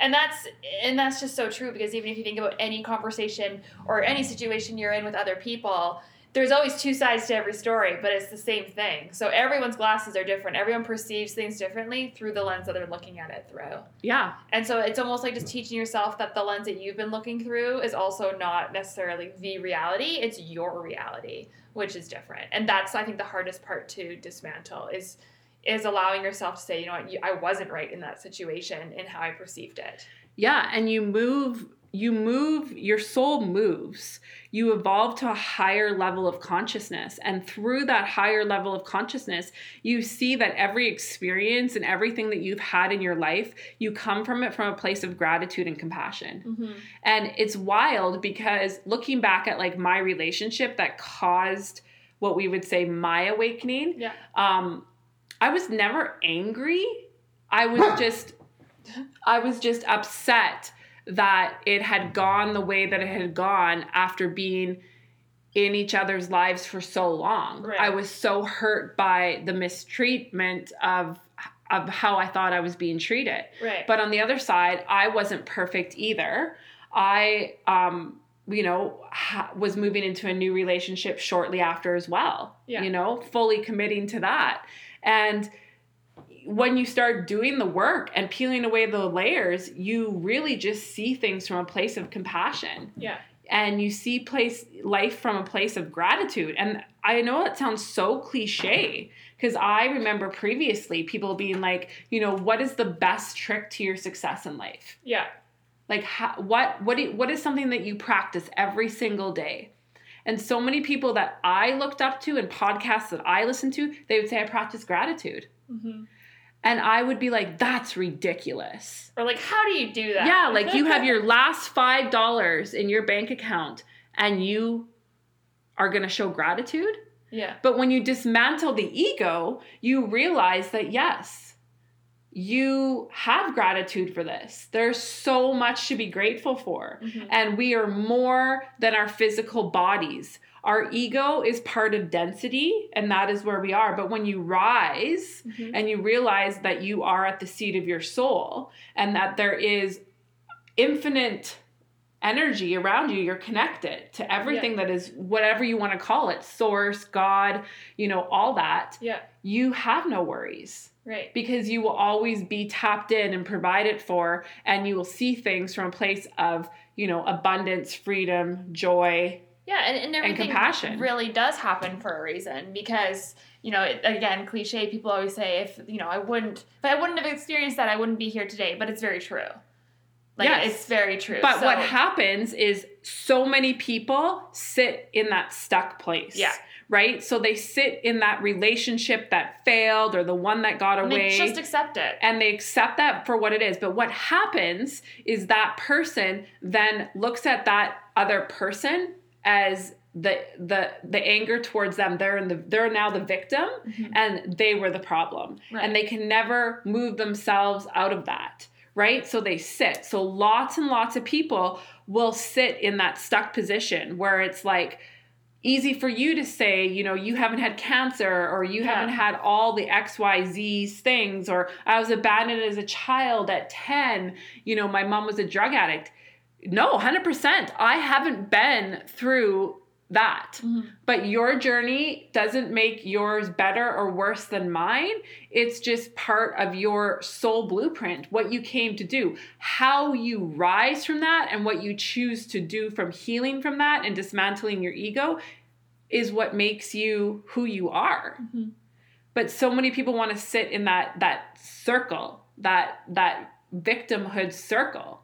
And that's and that's just so true because even if you think about any conversation or any situation you're in with other people, there's always two sides to every story, but it's the same thing. So everyone's glasses are different. Everyone perceives things differently through the lens that they're looking at it through. Yeah. And so it's almost like just teaching yourself that the lens that you've been looking through is also not necessarily the reality, it's your reality, which is different. And that's I think the hardest part to dismantle is is allowing yourself to say, you know what, you, I wasn't right in that situation in how I perceived it. Yeah, and you move you move your soul moves you evolve to a higher level of consciousness and through that higher level of consciousness you see that every experience and everything that you've had in your life you come from it from a place of gratitude and compassion Mm-hmm. and it's wild because looking back at like my relationship that caused what we would say my awakening Yeah. um i was never angry i was just i was just upset that it had gone the way that it had gone after being in each other's lives for so long Right. i was so hurt by the mistreatment of of how i thought i was being treated Right. but on the other side, I wasn't perfect either. I, um, you know, ha- was moving into a new relationship shortly after as well. Yeah. You know, fully committing to that. And when you start doing the work and peeling away the layers, you really just see things from a place of compassion yeah. and you see place life from a place of gratitude and i know it sounds so cliche because i remember previously people being like you know what is the best trick to your success in life Yeah. like how, what what do, what is something that you practice every single day and so many people that i looked up to and podcasts that i listened to they would say i practice gratitude Mm-hmm. and i would be like that's ridiculous Or like, how do you do that? yeah, like you have your last five dollars in your bank account and you are going to show gratitude. yeah. But when you dismantle the ego, you realize that yes, you have gratitude for this. There's so much to be grateful for. Mhm. And we are more than our physical bodies. Our ego is part of density, and that is where we are. But when you rise, Mhm. and you realize that you are at the seat of your soul and that there is infinite energy around you you're connected to everything that is whatever you want to call it source god you know all that Yeah. you have no worries Right. because you will always be tapped in and provided for and you will see things from a place of you know abundance freedom joy Yeah, and, and everything compassion. really does happen for a reason because you know it, again cliche people always say if you know I wouldn't if I wouldn't have experienced that I wouldn't be here today but it's very true like Yes. it's very true But So- what happens is so many people sit in that stuck place. Yeah. Right? So they sit in that relationship that failed or the one that got and away. they just accept it and they accept that for what it is. But what happens is that person then looks at that other person as the the the anger towards them they're in the they're now the victim Mhm. and they were the problem Right. and they can never move themselves out of that right so they sit so lots and lots of people will sit in that stuck position where it's like easy for you to say you know you haven't had cancer or you Yeah. haven't had all the xyz things or i was abandoned as a child at 10 you know my mom was a drug addict no 100% i haven't been through that Mhm. but your journey doesn't make yours better or worse than mine. It's just part of your soul blueprint, what you came to do. How you rise from that and what you choose to do from healing from that and dismantling your ego is what makes you who you are. Mhm. But so many people want to sit in that that circle, that that victimhood circle.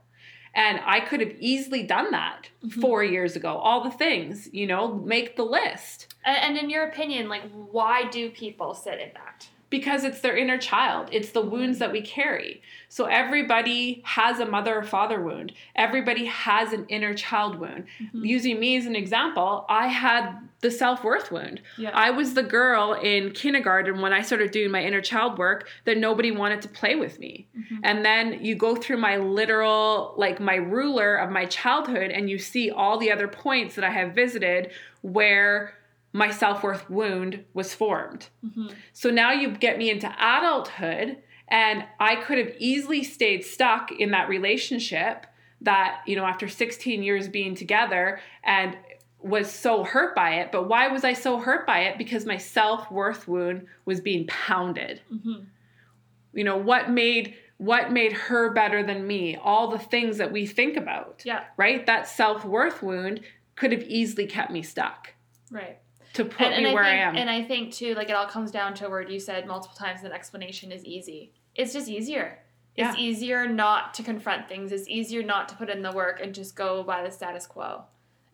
And I could have easily done that Mhm. four years ago. All the things, you know, make the list and in your opinion like why do people sit in that because it's their inner child. It's the wounds that we carry. So everybody has a mother or father wound. Everybody has an inner child wound. Mhm. Using me as an example, I had the self worth wound. yeah I was the girl in kindergarten when I started doing my inner child work that nobody wanted to play with me. Mhm. And then you go through my literal, like my ruler of my childhood, and you see all the other points that I have visited where my self worth wound was formed. Mhm. So now you get me into adulthood, and I could have easily stayed stuck in that relationship that, you know, after 16 years being together and was so hurt by it. But why was I so hurt by it? Because my self worth wound was being pounded. Mhm. You know, what made what made her better than me? All the things that we think about, yeah right? That self worth wound could have easily kept me stuck right to put and, me and where I think, I am. And I think too, like it all comes down to a word you said multiple times. That explanation is easy. It's just easier. It's easier not to confront things. It's easier not to put in the work and just go by the status quo.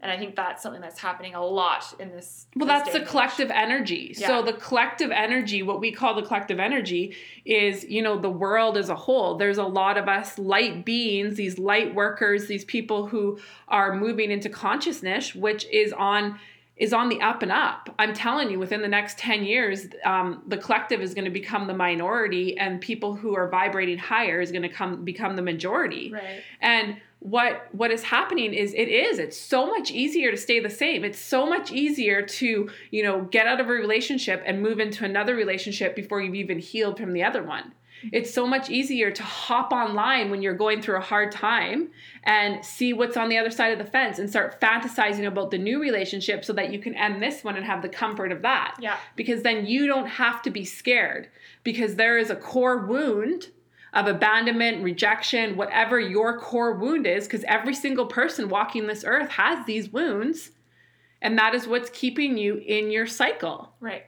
And I think that's something that's happening a lot in this. Well, this that's the age. collective energy. Yeah. So the collective energy, what we call the collective energy, is you know the world as a whole. There's a lot of us light beings, these light workers, these people who are moving into consciousness, which is on is on the up and up. I'm telling you, within the next 10 years, um, the collective is going to become the minority, and people who are vibrating higher is going to come become the majority. Right. And what what is happening is it is it's so much easier to stay the same. It's so much easier to, you know, get out of a relationship and move into another relationship before you've even healed from the other one. It's so much easier to hop online when you're going through a hard time and see what's on the other side of the fence and start fantasizing about the new relationship so that you can end this one and have the comfort of that Yeah. because then you don't have to be scared because there is a core wound of abandonment, rejection, whatever your core wound is, because every single person walking this earth has these wounds. And that is what's keeping you in your cycle. Right.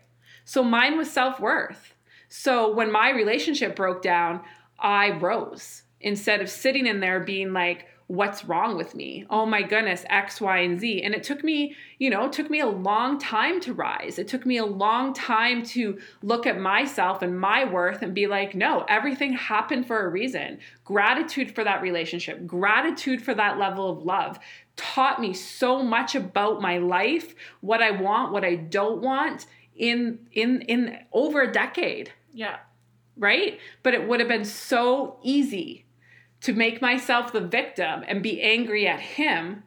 So mine was self worth. So when my relationship broke down, I rose instead of sitting in there being like, what's wrong with me? Oh my goodness, X, Y, and Z. And it took me, you know, it took me a long time to rise. It took me a long time to look at myself and my worth and be like, no, everything happened for a reason. Gratitude for that relationship, gratitude for that level of love taught me so much about my life, what I want, what I don't want in in in over a decade Yeah. right? But it would have been so easy to make myself the victim and be angry at him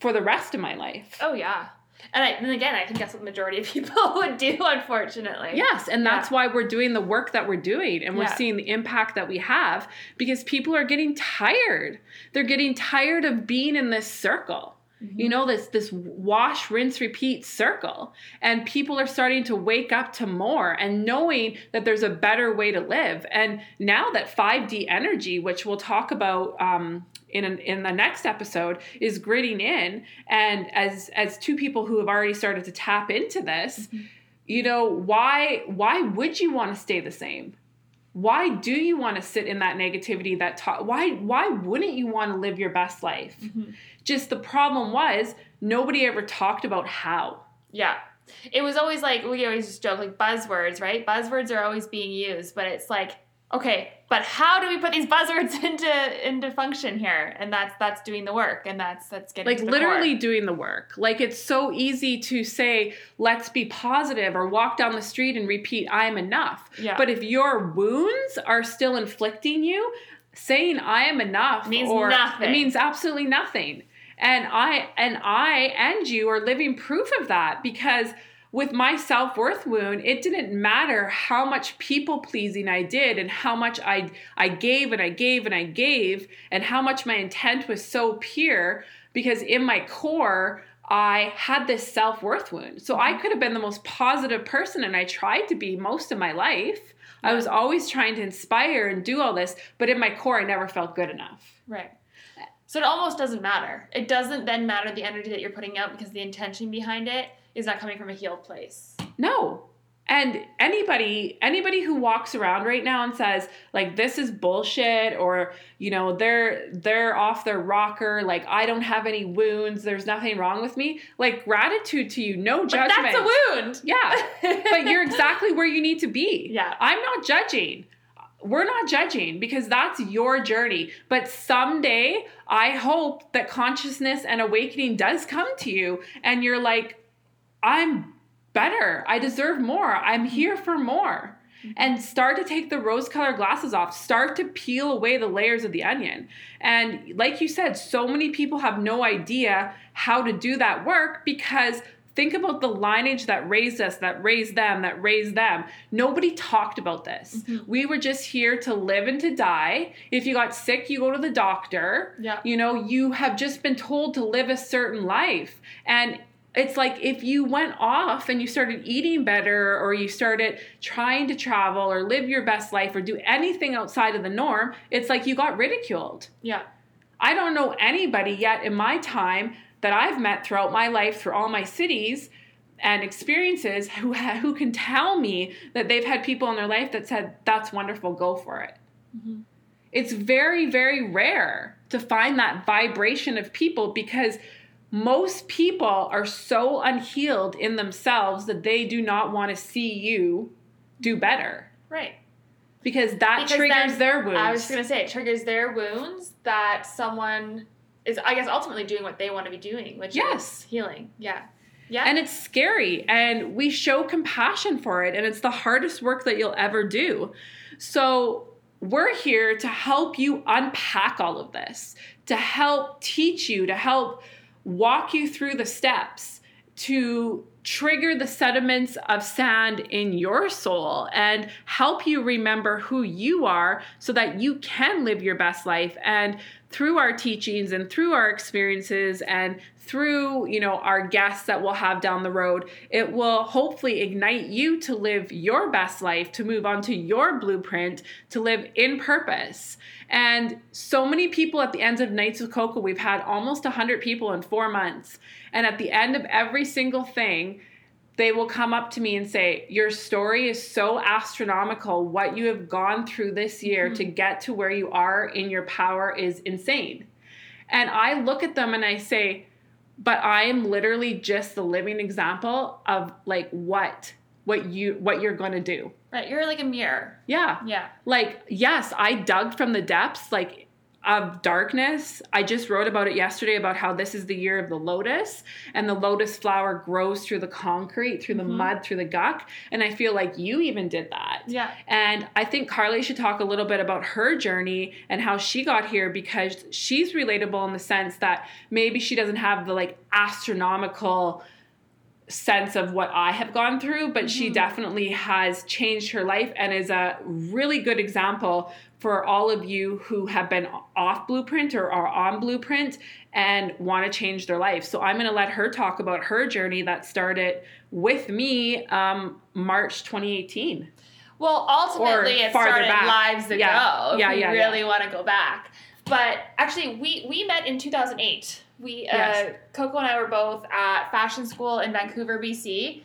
for the rest of my life. Oh yeah. And, I, and again, I think that's what the majority of people would do, unfortunately. Yes, and that's Yeah. why we're doing the work that we're doing and we're Yeah. seeing the impact that we have because people are getting tired. They're getting tired of being in this circle. Mm-hmm. You know this this wash rinse repeat circle. And people are starting to wake up to more and knowing that there's a better way to live. And now that 5D energy, which we'll talk about um, in an, in the next episode, is gritting in and as as two people who have already started to tap into this, you know why why would you want to stay the same? Why do you want to sit in that negativity that ta- why why wouldn't you want to live your best life just the problem was nobody ever talked about how Yeah. It was always like we always just joke like buzzwords, right? Buzzwords are always being used, but it's like, okay, but how do we put these buzzwords into into function here? And that's that's doing the work, and that's that's getting like literally core. doing the work like it's so easy to say let's be positive or walk down the street and repeat i am enough Yeah. but if your wounds are still inflicting you saying i am enough Means or nothing. it means absolutely nothing and i and i and you are living proof of that because with my self-worth wound it didn't matter how much people pleasing i did and how much i i gave and i gave and i gave and how much my intent was so pure because in my core i had this self-worth wound. So i could have been the most positive person and i tried to be most of my life. I was always trying to inspire and do all this but in my core i never felt good enough. Right. So it almost doesn't matter. It doesn't then matter the energy that you're putting out because the intention behind it is not coming from a healed place. No. And anybody anybody who walks around right now and says like this is bullshit or you know they're they're off their rocker like I don't have any wounds there's nothing wrong with me like gratitude to you no But judgment that's a wound. yeah but you're exactly where you need to be Yeah. I'm not judging we're not judging because that's your journey. But someday, I hope that consciousness and awakening does come to you, and you're like, I'm better. I deserve more. I'm here for more. And start to take the rose colored glasses off. Start to peel away the layers of the onion. And like you said, so many people have no idea how to do that work because think about the lineage that raised us, that raised them, that raised them. Nobody talked about this. Mm-hmm. We were just here to live and to die. If you got sick, you go to the doctor. Yeah. You know, you have just been told to live a certain life. And it's like if you went off and you started eating better or you started trying to travel or live your best life or do anything outside of the norm, it's like you got ridiculed. Yeah. I don't know anybody yet in my time that I've met throughout my life through all my cities and experiences who ha- who can tell me that they've had people in their life that said that's wonderful go for it. Mm-hmm. it's very, very rare to find that vibration of people because most people are so unhealed in themselves that they do not want to see you do better Right. because that Because triggers their wounds. I was going to say it triggers their wounds that someone is, I guess, ultimately doing what they want to be doing, which Yes. is healing. Yeah. Yeah. And it's scary, and we show compassion for it, and it's the hardest work that you'll ever do. So, we're here to help you unpack all of this, to help teach you, to help walk you through the steps, to trigger the sediments of sand in your soul and help you remember who you are so that you can live your best life. And through our teachings and through our experiences and through you know our guests that we'll have down the road it will hopefully ignite you to live your best life to move on to your blueprint to live in purpose and so many people at the end of nights with coco we've had almost 100 people in four months and at the end of every single thing they will come up to me and say, Your story is so astronomical. What you have gone through this year to mm-hmm. get to where you are in your power is insane. And I look at them and I say, But I am literally just the living example of like what what you what you're going to do. Right. You're like a mirror. Yeah. Yeah. Like, yes, I dug from the depths, like of darkness. I just wrote about it yesterday about how this is the year of the lotus, and the lotus flower grows through the concrete, through the mm-hmm. mud, through the guck. And I feel like you even did that. Yeah. And I think Carly should talk a little bit about her journey and how she got here because she's relatable in the sense that maybe she doesn't have the like astronomical sense of what I have gone through, but she definitely has changed her life and is a really good example for all of you who have been off blueprint or are on blueprint and want to change their life. So I'm going to let her talk about her journey that started with me um, March 2018. Well, ultimately, it started back. lives ago. Yeah. If Yeah, we yeah, yeah. really want to go back. But actually, we we met in 2008. We uh, Yes. Coco and I were both at fashion school in Vancouver, BC,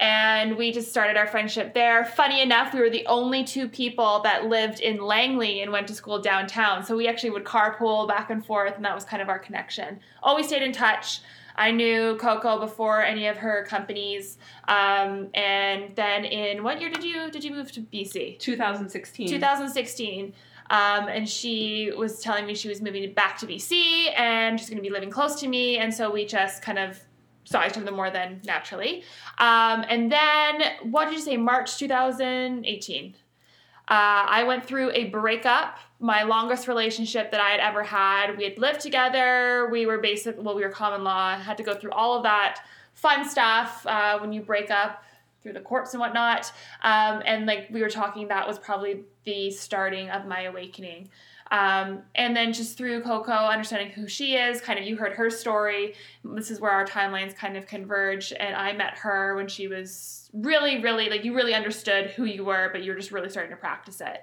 and we just started our friendship there. Funny enough, we were the only two people that lived in Langley and went to school downtown. So we actually would carpool back and forth, and that was kind of our connection. Always stayed in touch. I knew Coco before any of her companies, um, and then in what year did you did you move to BC? 2016. 2016. Um, and she was telling me she was moving back to BC and she's going to be living close to me. And so we just kind of saw each other more than naturally. Um, and then, what did you say, March 2018? Uh, I went through a breakup, my longest relationship that I had ever had. We had lived together. We were basic, well, we were common law. Had to go through all of that fun stuff uh, when you break up through the courts and whatnot. Um, and like we were talking, that was probably the starting of my awakening. Um, and then just through Coco, understanding who she is, kind of you heard her story. This is where our timelines kind of converge. And I met her when she was really, really like you really understood who you were, but you were just really starting to practice it.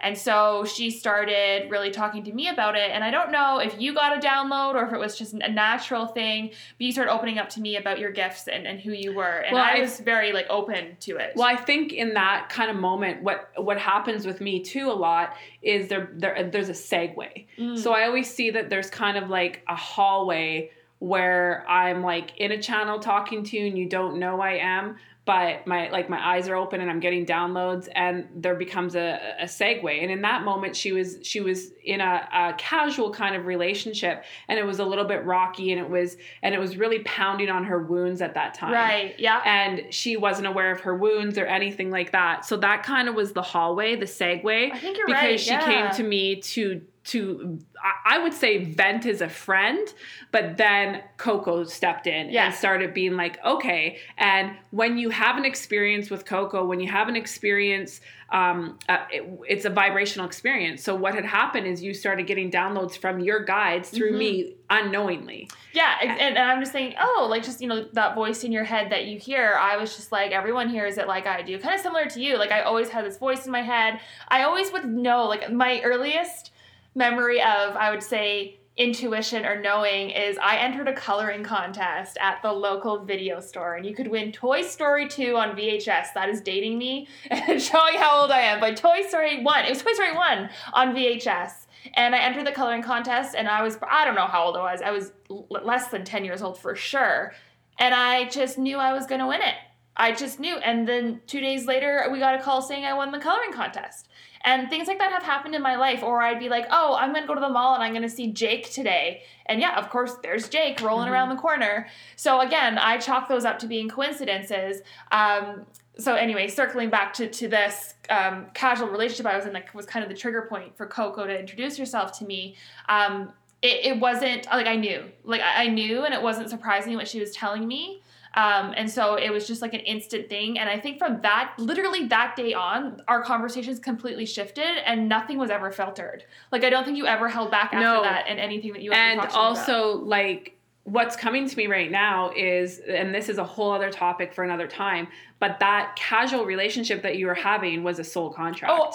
And so she started really talking to me about it. And I don't know if you got a download or if it was just a natural thing, but you started opening up to me about your gifts and, and who you were. And Well, I was very like open to it. Well, I think in that kind of moment, what what happens with me too a lot is there, there there's a segue. Mm. So I always see that there's kind of like a hallway where I'm like in a channel talking to you and you don't know I am, but my like my eyes are open and I'm getting downloads and there becomes a, a segue. And in that moment she was she was in a, a casual kind of relationship and it was a little bit rocky and it was and it was really pounding on her wounds at that time Right. Yeah. and she wasn't aware of her wounds or anything like that. So that kind of was the hallway, the segue, I think you're because right. she yeah. came to me to to I- would say vent as a friend, but then Coco stepped in Yeah. and started being like, okay. And when you have an experience with Coco, when you have an experience, um, uh, it, it's a vibrational experience. So what had happened is you started getting downloads from your guides through Mhm. me unknowingly. Yeah, and, and I'm just saying, oh, like just you know that voice in your head that you hear. I was just like, everyone hears it like I do, kind of similar to you. Like I always had this voice in my head. I always would know. Like my earliest memory of, I would say, intuition or knowing is I entered a coloring contest at the local video store and you could win Toy Story 2 on VHS. That is dating me and showing how old I am. But Toy Story 1, it was Toy Story 1 on VHS. And I entered the coloring contest and I was, I don't know how old I was. I was l- less than 10 years old for sure. And I just knew I was going to win it. I just knew. And then two days later, we got a call saying I won the coloring contest. And things like that have happened in my life. Or I'd be like, oh, I'm going to go to the mall and I'm going to see Jake today. And yeah, of course, there's Jake rolling mm-hmm. around the corner. So again, I chalk those up to being coincidences. Um, so anyway, circling back to, to this um, casual relationship I was in, like was kind of the trigger point for Coco to introduce herself to me. Um, it, it wasn't like I knew, like I knew, and it wasn't surprising what she was telling me. Um, and so it was just like an instant thing. And I think from that, literally that day on, our conversations completely shifted and nothing was ever filtered. Like, I don't think you ever held back after no. that and anything that you And also, about. like, what's coming to me right now is, and this is a whole other topic for another time, but that casual relationship that you were having was a soul contract. oh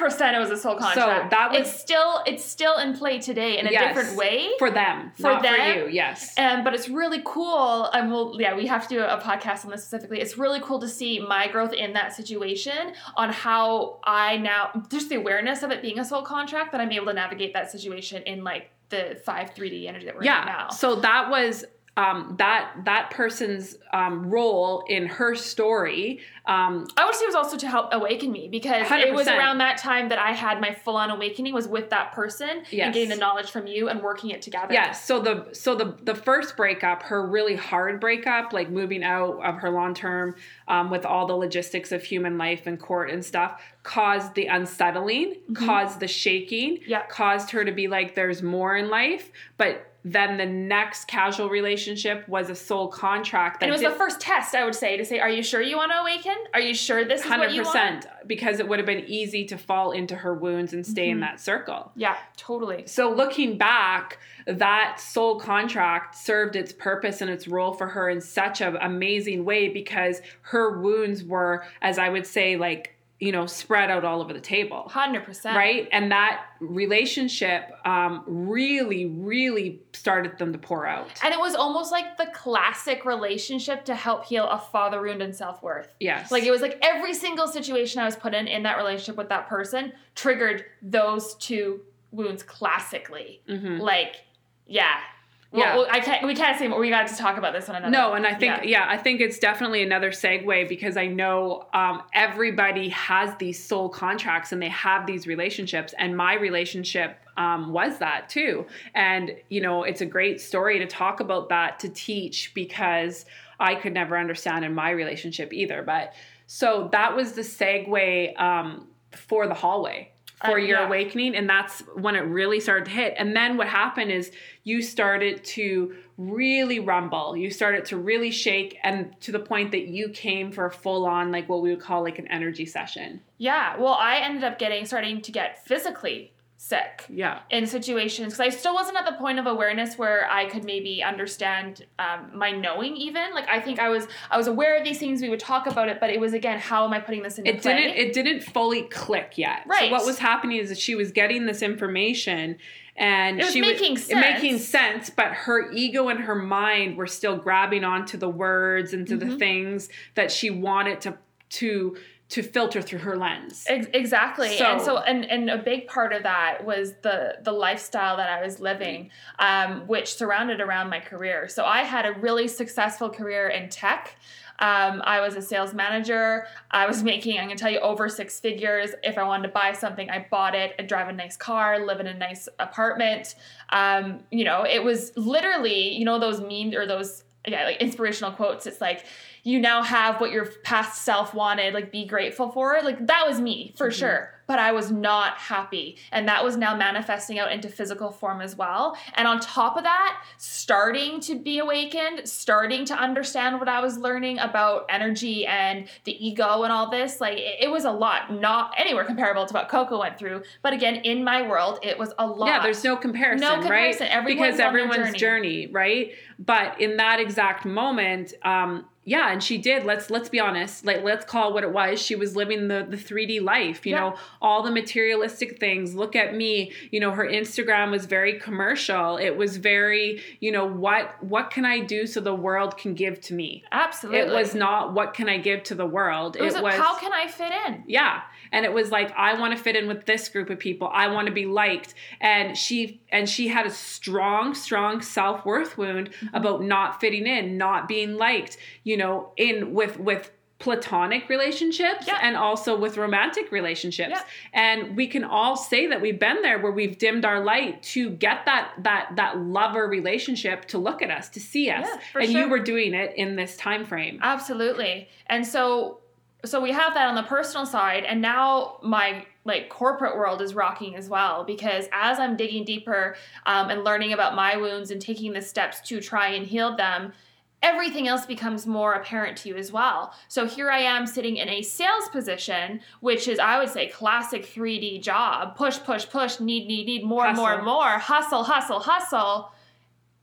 100% it was a soul contract. So that was it's still it's still in play today in a yes, different way for them, for them, for you. Yes, and but it's really cool. And we'll yeah, we have to do a podcast on this specifically. It's really cool to see my growth in that situation on how I now just the awareness of it being a soul contract that I'm able to navigate that situation in like the five 3D energy that we're yeah. in now. So that was um, that that person's um, role in her story. Um, I would say it was also to help awaken me because 100%. it was around that time that I had my full on awakening was with that person yes. and getting the knowledge from you and working it together. Yes. So the so the the first breakup, her really hard breakup, like moving out of her long term um, with all the logistics of human life and court and stuff, caused the unsettling, mm-hmm. caused the shaking, yeah. caused her to be like, "There's more in life," but then the next casual relationship was a soul contract. That and it was did, the first test, I would say, to say, "Are you sure you want to awaken? Are you sure this is 100%, what you want?" Because it would have been easy to fall into her wounds and stay mm-hmm. in that circle. Yeah, totally. So looking back, that soul contract served its purpose and its role for her in such an amazing way because her wounds were, as I would say, like you know, spread out all over the table. 100%. Right? And that relationship um, really, really started them to pour out. And it was almost like the classic relationship to help heal a father wound and self worth. Yes. Like it was like every single situation I was put in in that relationship with that person triggered those two wounds classically. Mm-hmm. Like, yeah, yeah, well, I can't. We can't say more. We got to talk about this one another. No, and I think yeah. yeah I think it's definitely another segue because I know um, everybody has these soul contracts and they have these relationships, and my relationship um, was that too. And you know, it's a great story to talk about that to teach because I could never understand in my relationship either. But so that was the segue um, for the hallway for uh, your yeah. awakening and that's when it really started to hit. And then what happened is you started to really rumble. You started to really shake and to the point that you came for a full on like what we would call like an energy session. Yeah. Well i ended up getting starting to get physically sick. Yeah. In situations, because I still wasn't at the point of awareness where I could maybe understand um, my knowing. Even like I think I was, I was aware of these things. We would talk about it, but it was again, how am I putting this into it play? Didn't, it didn't fully click yet. Right. So what was happening is that she was getting this information. And it was she making was sense. making sense, but her ego and her mind were still grabbing onto the words and to mm-hmm. the things that she wanted to to to filter through her lens. Exactly. So, and so and and a big part of that was the the lifestyle that I was living um, which surrounded around my career. So I had a really successful career in tech. Um, I was a sales manager. I was making, I'm going to tell you, over six figures. If I wanted to buy something, I bought it. I drive a nice car, live in a nice apartment. Um, you know, it was literally, you know, those memes or those yeah, like inspirational quotes. It's like, you now have what your past self wanted, like be grateful for it. Like that was me for mm-hmm. sure but I was not happy. And that was now manifesting out into physical form as well. And on top of that, starting to be awakened, starting to understand what I was learning about energy and the ego and all this, like it, was a lot, not anywhere comparable to what Coco went through. But again, in my world, it was a lot. Yeah, there's no comparison, no comparison. right? Everyone's because everyone's journey. journey. right? But in that exact moment, um, yeah and she did. Let's let's be honest. Like let's call what it was. She was living the the 3d life you Yeah. know all the materialistic things. Look at me. You know her instagram was very commercial. It was very you know what what can i do so the world can give to me? Absolutely. it was not what can i give to the world. It was, how can I fit in? yeah and it was like i want to fit in with this group of people i want to be liked and she and she had a strong strong self-worth wound Mm-hmm. about not fitting in not being liked you know in with with platonic relationships Yeah. and also with romantic relationships Yeah. and we can all say that we've been there where we've dimmed our light to get that that that lover relationship to look at us to see us Yeah, and sure. you were doing it in this time frame Absolutely. And so so we have that on the personal side and now my like corporate world is rocking as well because as I'm digging deeper um, and learning about my wounds and taking the steps to try and heal them everything else becomes more apparent to you as well. So here I am sitting in a sales position, which is, I would say, classic 3D job push, push, push, need, need, need, more, Hustle. more, more, hustle, hustle, hustle.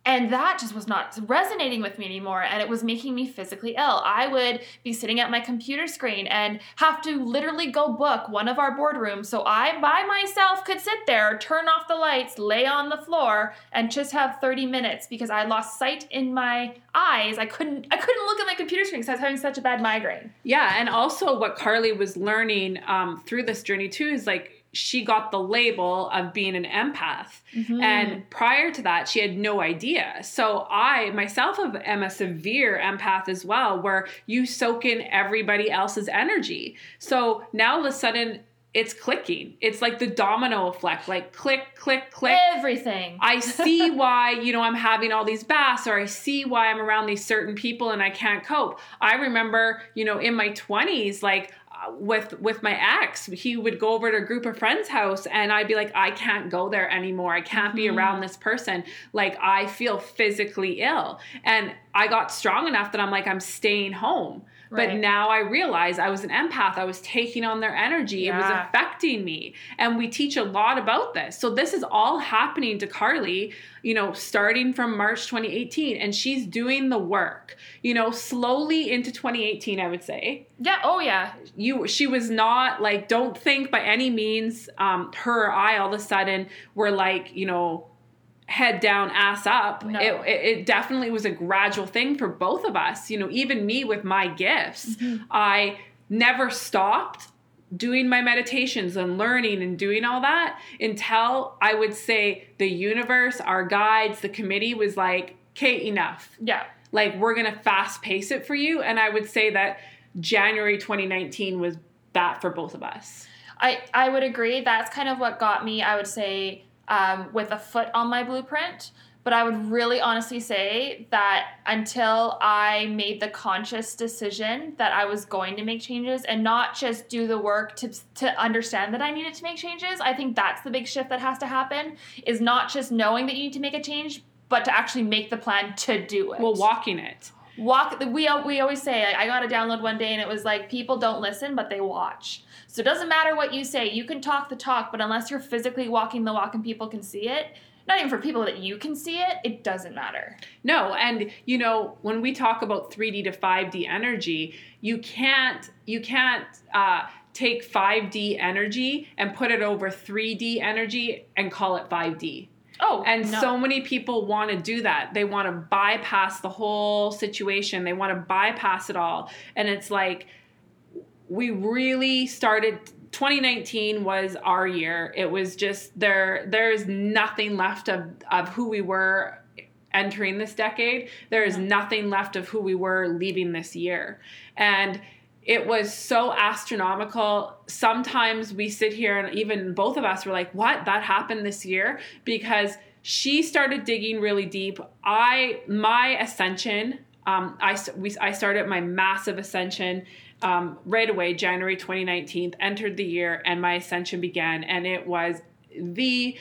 And that just was not resonating with me anymore. And it was making me physically ill. I would be sitting at my computer screen and have to literally go book one of our boardrooms so I by myself could sit there, turn off the lights, lay on the floor, and just have 30 minutes because I lost sight in my eyes. I couldn't I couldn't look at my computer screen because I was having such a bad migraine. Yeah, and also what Carly was learning um, through this journey too is like she got the label of being an empath, mm-hmm. and prior to that, she had no idea. So I myself am a severe empath as well, where you soak in everybody else's energy. So now all of a sudden. It's clicking. It's like the domino effect, like click, click, click. Everything. I see why, you know, I'm having all these baths or I see why I'm around these certain people and I can't cope. I remember, you know, in my 20s like with with my ex, he would go over to a group of friends' house and I'd be like I can't go there anymore. I can't be around mm-hmm. this person. Like I feel physically ill. And I got strong enough that I'm like I'm staying home. But Right. now I realize I was an empath. I was taking on their energy. It was affecting me. And we teach a lot about this. So this is all happening to Carly, you know, starting from March 2018. And she's doing the work, you know, slowly into 2018, I would say. Yeah, oh yeah. You she was not like, don't think by any means, um, her or I all of a sudden were like, you know, head down ass up No. it, it, it definitely was a gradual thing for both of us you know even me with my gifts mm-hmm. i never stopped doing my meditations and learning and doing all that until i would say the universe our guides the committee was like okay enough Yeah. like we're gonna fast pace it for you and i would say that january 2019 was that for both of us I, I would agree. That's kind of what got me, I would say, um, with a foot on my blueprint. But I would really honestly say that until I made the conscious decision that I was going to make changes and not just do the work to, to understand that I needed to make changes, I think that's the big shift that has to happen is not just knowing that you need to make a change, but to actually make the plan to do it well walking it walk we we always say I got a download one day and it was like people don't listen but they watch. So it doesn't matter what you say. You can talk the talk, but unless you're physically walking the walk and people can see it, not even for people that you can see it, it doesn't matter. No, and you know when we talk about 3D to 5D energy, you can't you can't uh, take 5D energy and put it over 3D energy and call it 5D. Oh, And no. so many people want to do that. They want to bypass the whole situation. They want to bypass it all. And it's like we really started 2019 was our year. It was just there there's nothing left of of who we were entering this decade. There is nothing left of who we were leaving this year. And it was so astronomical. Sometimes we sit here and even both of us were like, what? That happened this year? Because she started digging really deep. I, my ascension, um, I, we, I started my massive ascension um, right away, January 2019, entered the year, and my ascension began. And it was the,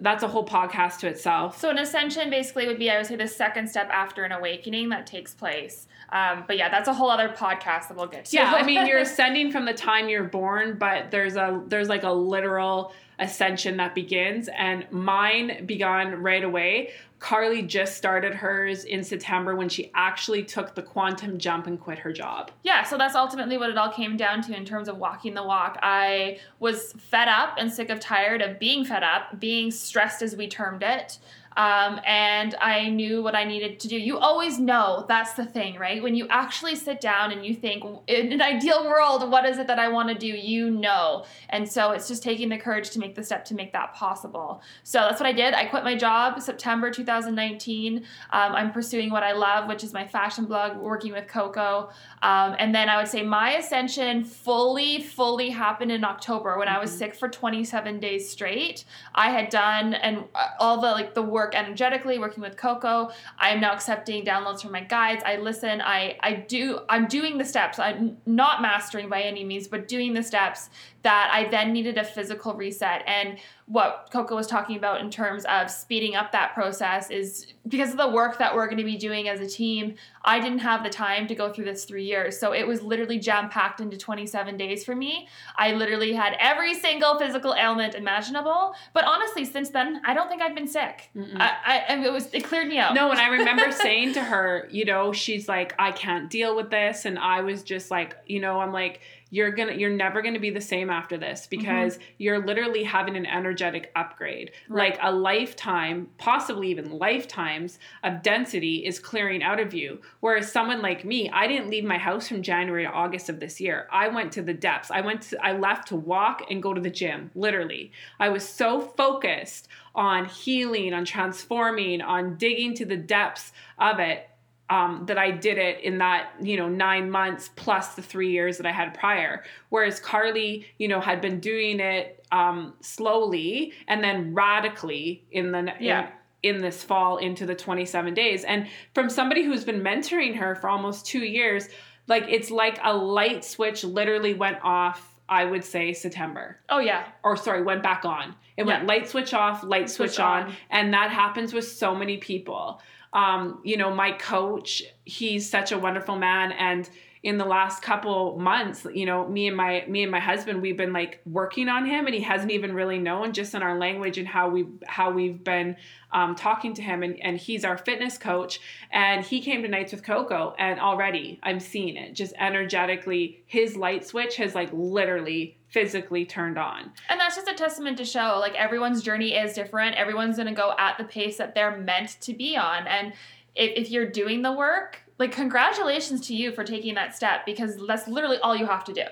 that's a whole podcast to itself. So an ascension basically would be, I would say, the second step after an awakening that takes place. Um, but yeah, that's a whole other podcast that we'll get to. Yeah, I mean you're ascending from the time you're born, but there's a there's like a literal ascension that begins and mine began right away Carly just started hers in September when she actually took the quantum jump and quit her job. Yeah, so that's ultimately what it all came down to in terms of walking the walk. I was fed up and sick of tired of being fed up, being stressed as we termed it. Um, and I knew what I needed to do. You always know that's the thing, right? When you actually sit down and you think, in an ideal world, what is it that I want to do? You know. And so it's just taking the courage to make the step to make that possible. So that's what I did. I quit my job September 2019. Um, I'm pursuing what I love, which is my fashion blog, working with Coco. Um, and then I would say my ascension fully, fully happened in October when I was mm-hmm. sick for 27 days straight. I had done and uh, all the like the work work energetically, working with Coco. I am now accepting downloads from my guides. I listen. I I do. I'm doing the steps. I'm not mastering by any means, but doing the steps that I then needed a physical reset. And what Coco was talking about in terms of speeding up that process is because of the work that we're going to be doing as a team. I didn't have the time to go through this three years. So it was literally jam packed into 27 days for me. I literally had every single physical ailment imaginable. But honestly, since then, I don't think I've been sick. I, I, it was, it cleared me out. No, and I remember saying to her, you know, she's like, I can't deal with this. And I was just like, you know, I'm like, you're gonna you're never gonna be the same after this mm-hmm. because mm-hmm. you're literally having an energetic upgrade right. like a lifetime possibly even lifetimes of density is clearing out of you whereas someone like me i didn't leave my house from january to august of this year i went to the depths i went to, i left to walk and go to the gym literally i was so focused on healing on transforming on digging to the depths of it um, that I did it in that you know nine months plus the three years that I had prior. Whereas Carly, you know, had been doing it um, slowly and then radically in the yeah. In, in this fall into the 27 days. And from somebody who's been mentoring her for almost two years, like it's like a light switch literally went off I would say September. Oh yeah. Or sorry, went back on. It yeah. went light switch off, light switch, switch on. on, and that happens with so many people um, you know, my coach, he's such a wonderful man. And in the last couple months, you know, me and my me and my husband, we've been like working on him, and he hasn't even really known just in our language and how we how we've been um, talking to him. And and he's our fitness coach, and he came to Nights with Coco, and already I'm seeing it just energetically. His light switch has like literally physically turned on. And that's just a testament to show like everyone's journey is different. Everyone's going to go at the pace that they're meant to be on. And if, if you're doing the work, like congratulations to you for taking that step because that's literally all you have to do.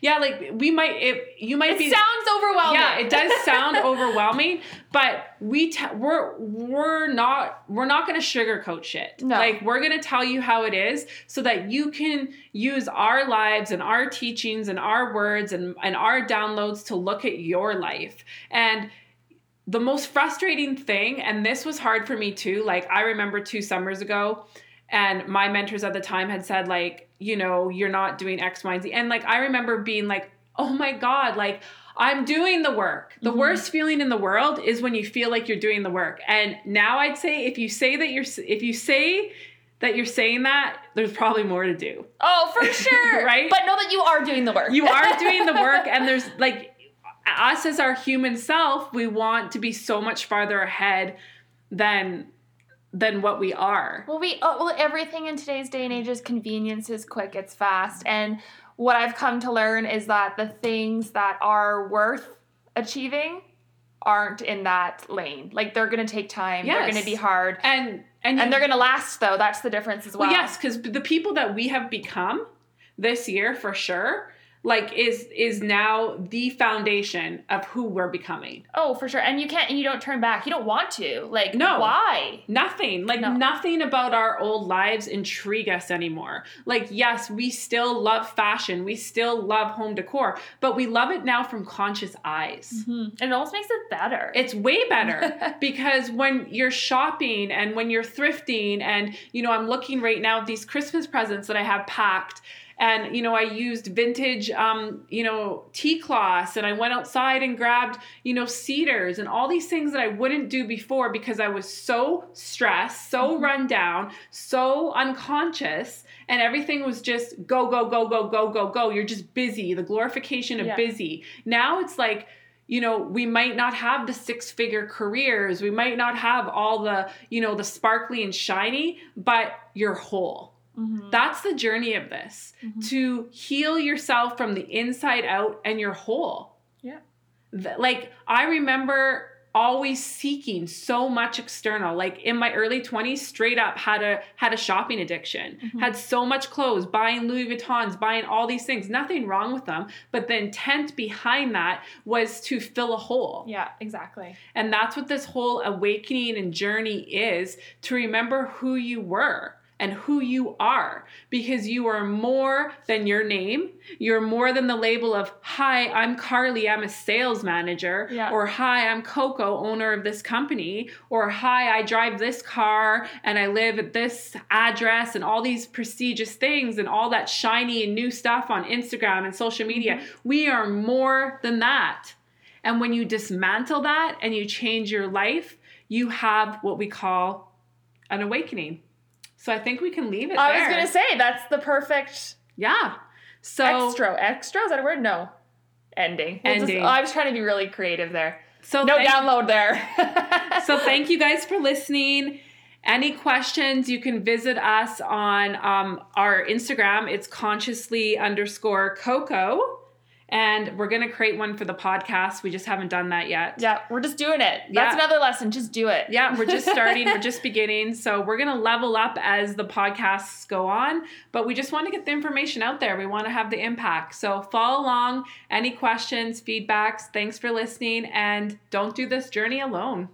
Yeah, like we might it you might it be sounds overwhelming. Yeah, it does sound overwhelming, but we te- we're we're not we're not going to sugarcoat shit. No. Like we're going to tell you how it is so that you can use our lives and our teachings and our words and and our downloads to look at your life. And the most frustrating thing and this was hard for me too, like I remember 2 summers ago and my mentors at the time had said like you know you're not doing x y and z. And like i remember being like oh my god like i'm doing the work. The mm-hmm. worst feeling in the world is when you feel like you're doing the work. And now i'd say if you say that you're if you say that you're saying that there's probably more to do. Oh for sure. Right? But know that you are doing the work. You are doing the work and there's like us as our human self we want to be so much farther ahead than than what we are. Well, we oh, well everything in today's day and age is convenience is quick, it's fast, and what I've come to learn is that the things that are worth achieving aren't in that lane. Like they're going to take time. Yes. They're going to be hard. And and, and they're going to last though. That's the difference as well. well yes, cuz the people that we have become this year for sure like is is now the foundation of who we're becoming. Oh, for sure. And you can't and you don't turn back. You don't want to. Like no. why? Nothing. Like no. nothing about our old lives intrigue us anymore. Like yes, we still love fashion. We still love home decor, but we love it now from conscious eyes. Mm-hmm. And it almost makes it better. It's way better because when you're shopping and when you're thrifting and you know, I'm looking right now at these Christmas presents that I have packed and you know i used vintage um, you know tea cloths and i went outside and grabbed you know cedars and all these things that i wouldn't do before because i was so stressed so mm-hmm. run down so unconscious and everything was just go go go go go go go you're just busy the glorification of yeah. busy now it's like you know, we might not have the six figure careers, we might not have all the, you know, the sparkly and shiny, but you're whole. Mm-hmm. That's the journey of this Mhm. to heal yourself from the inside out and you're whole. Yeah. Like, I remember always seeking so much external like in my early 20s straight up had a had a shopping addiction Mhm. had so much clothes buying louis vuittons buying all these things nothing wrong with them but the intent behind that was to fill a hole Yeah, exactly. and that's what this whole awakening and journey is to remember who you were and who you are because you are more than your name. You're more than the label of, Hi, I'm Carly, I'm a sales manager. Yeah. Or, Hi, I'm Coco, owner of this company. Or, Hi, I drive this car and I live at this address and all these prestigious things and all that shiny and new stuff on Instagram and social media. Mm-hmm. We are more than that. And when you dismantle that and you change your life, you have what we call an awakening. So I think we can leave it I there. was gonna say that's the perfect yeah. So extra. Extra is that a word? No. Ending. We'll just- Ending. I was trying to be really creative there. so No thank, download there. so thank you guys for listening. Any questions, you can visit us on um, our Instagram. It's consciously underscore Coco. And we're going to create one for the podcast. We just haven't done that yet. Yeah, we're just doing it. That's Yeah. another lesson. Just do it. Yeah, we're just starting, we're just beginning. So we're going to level up as the podcasts go on, but we just want to get the information out there. We want to have the impact. So follow along. Any questions, feedbacks, thanks for listening, and don't do this journey alone.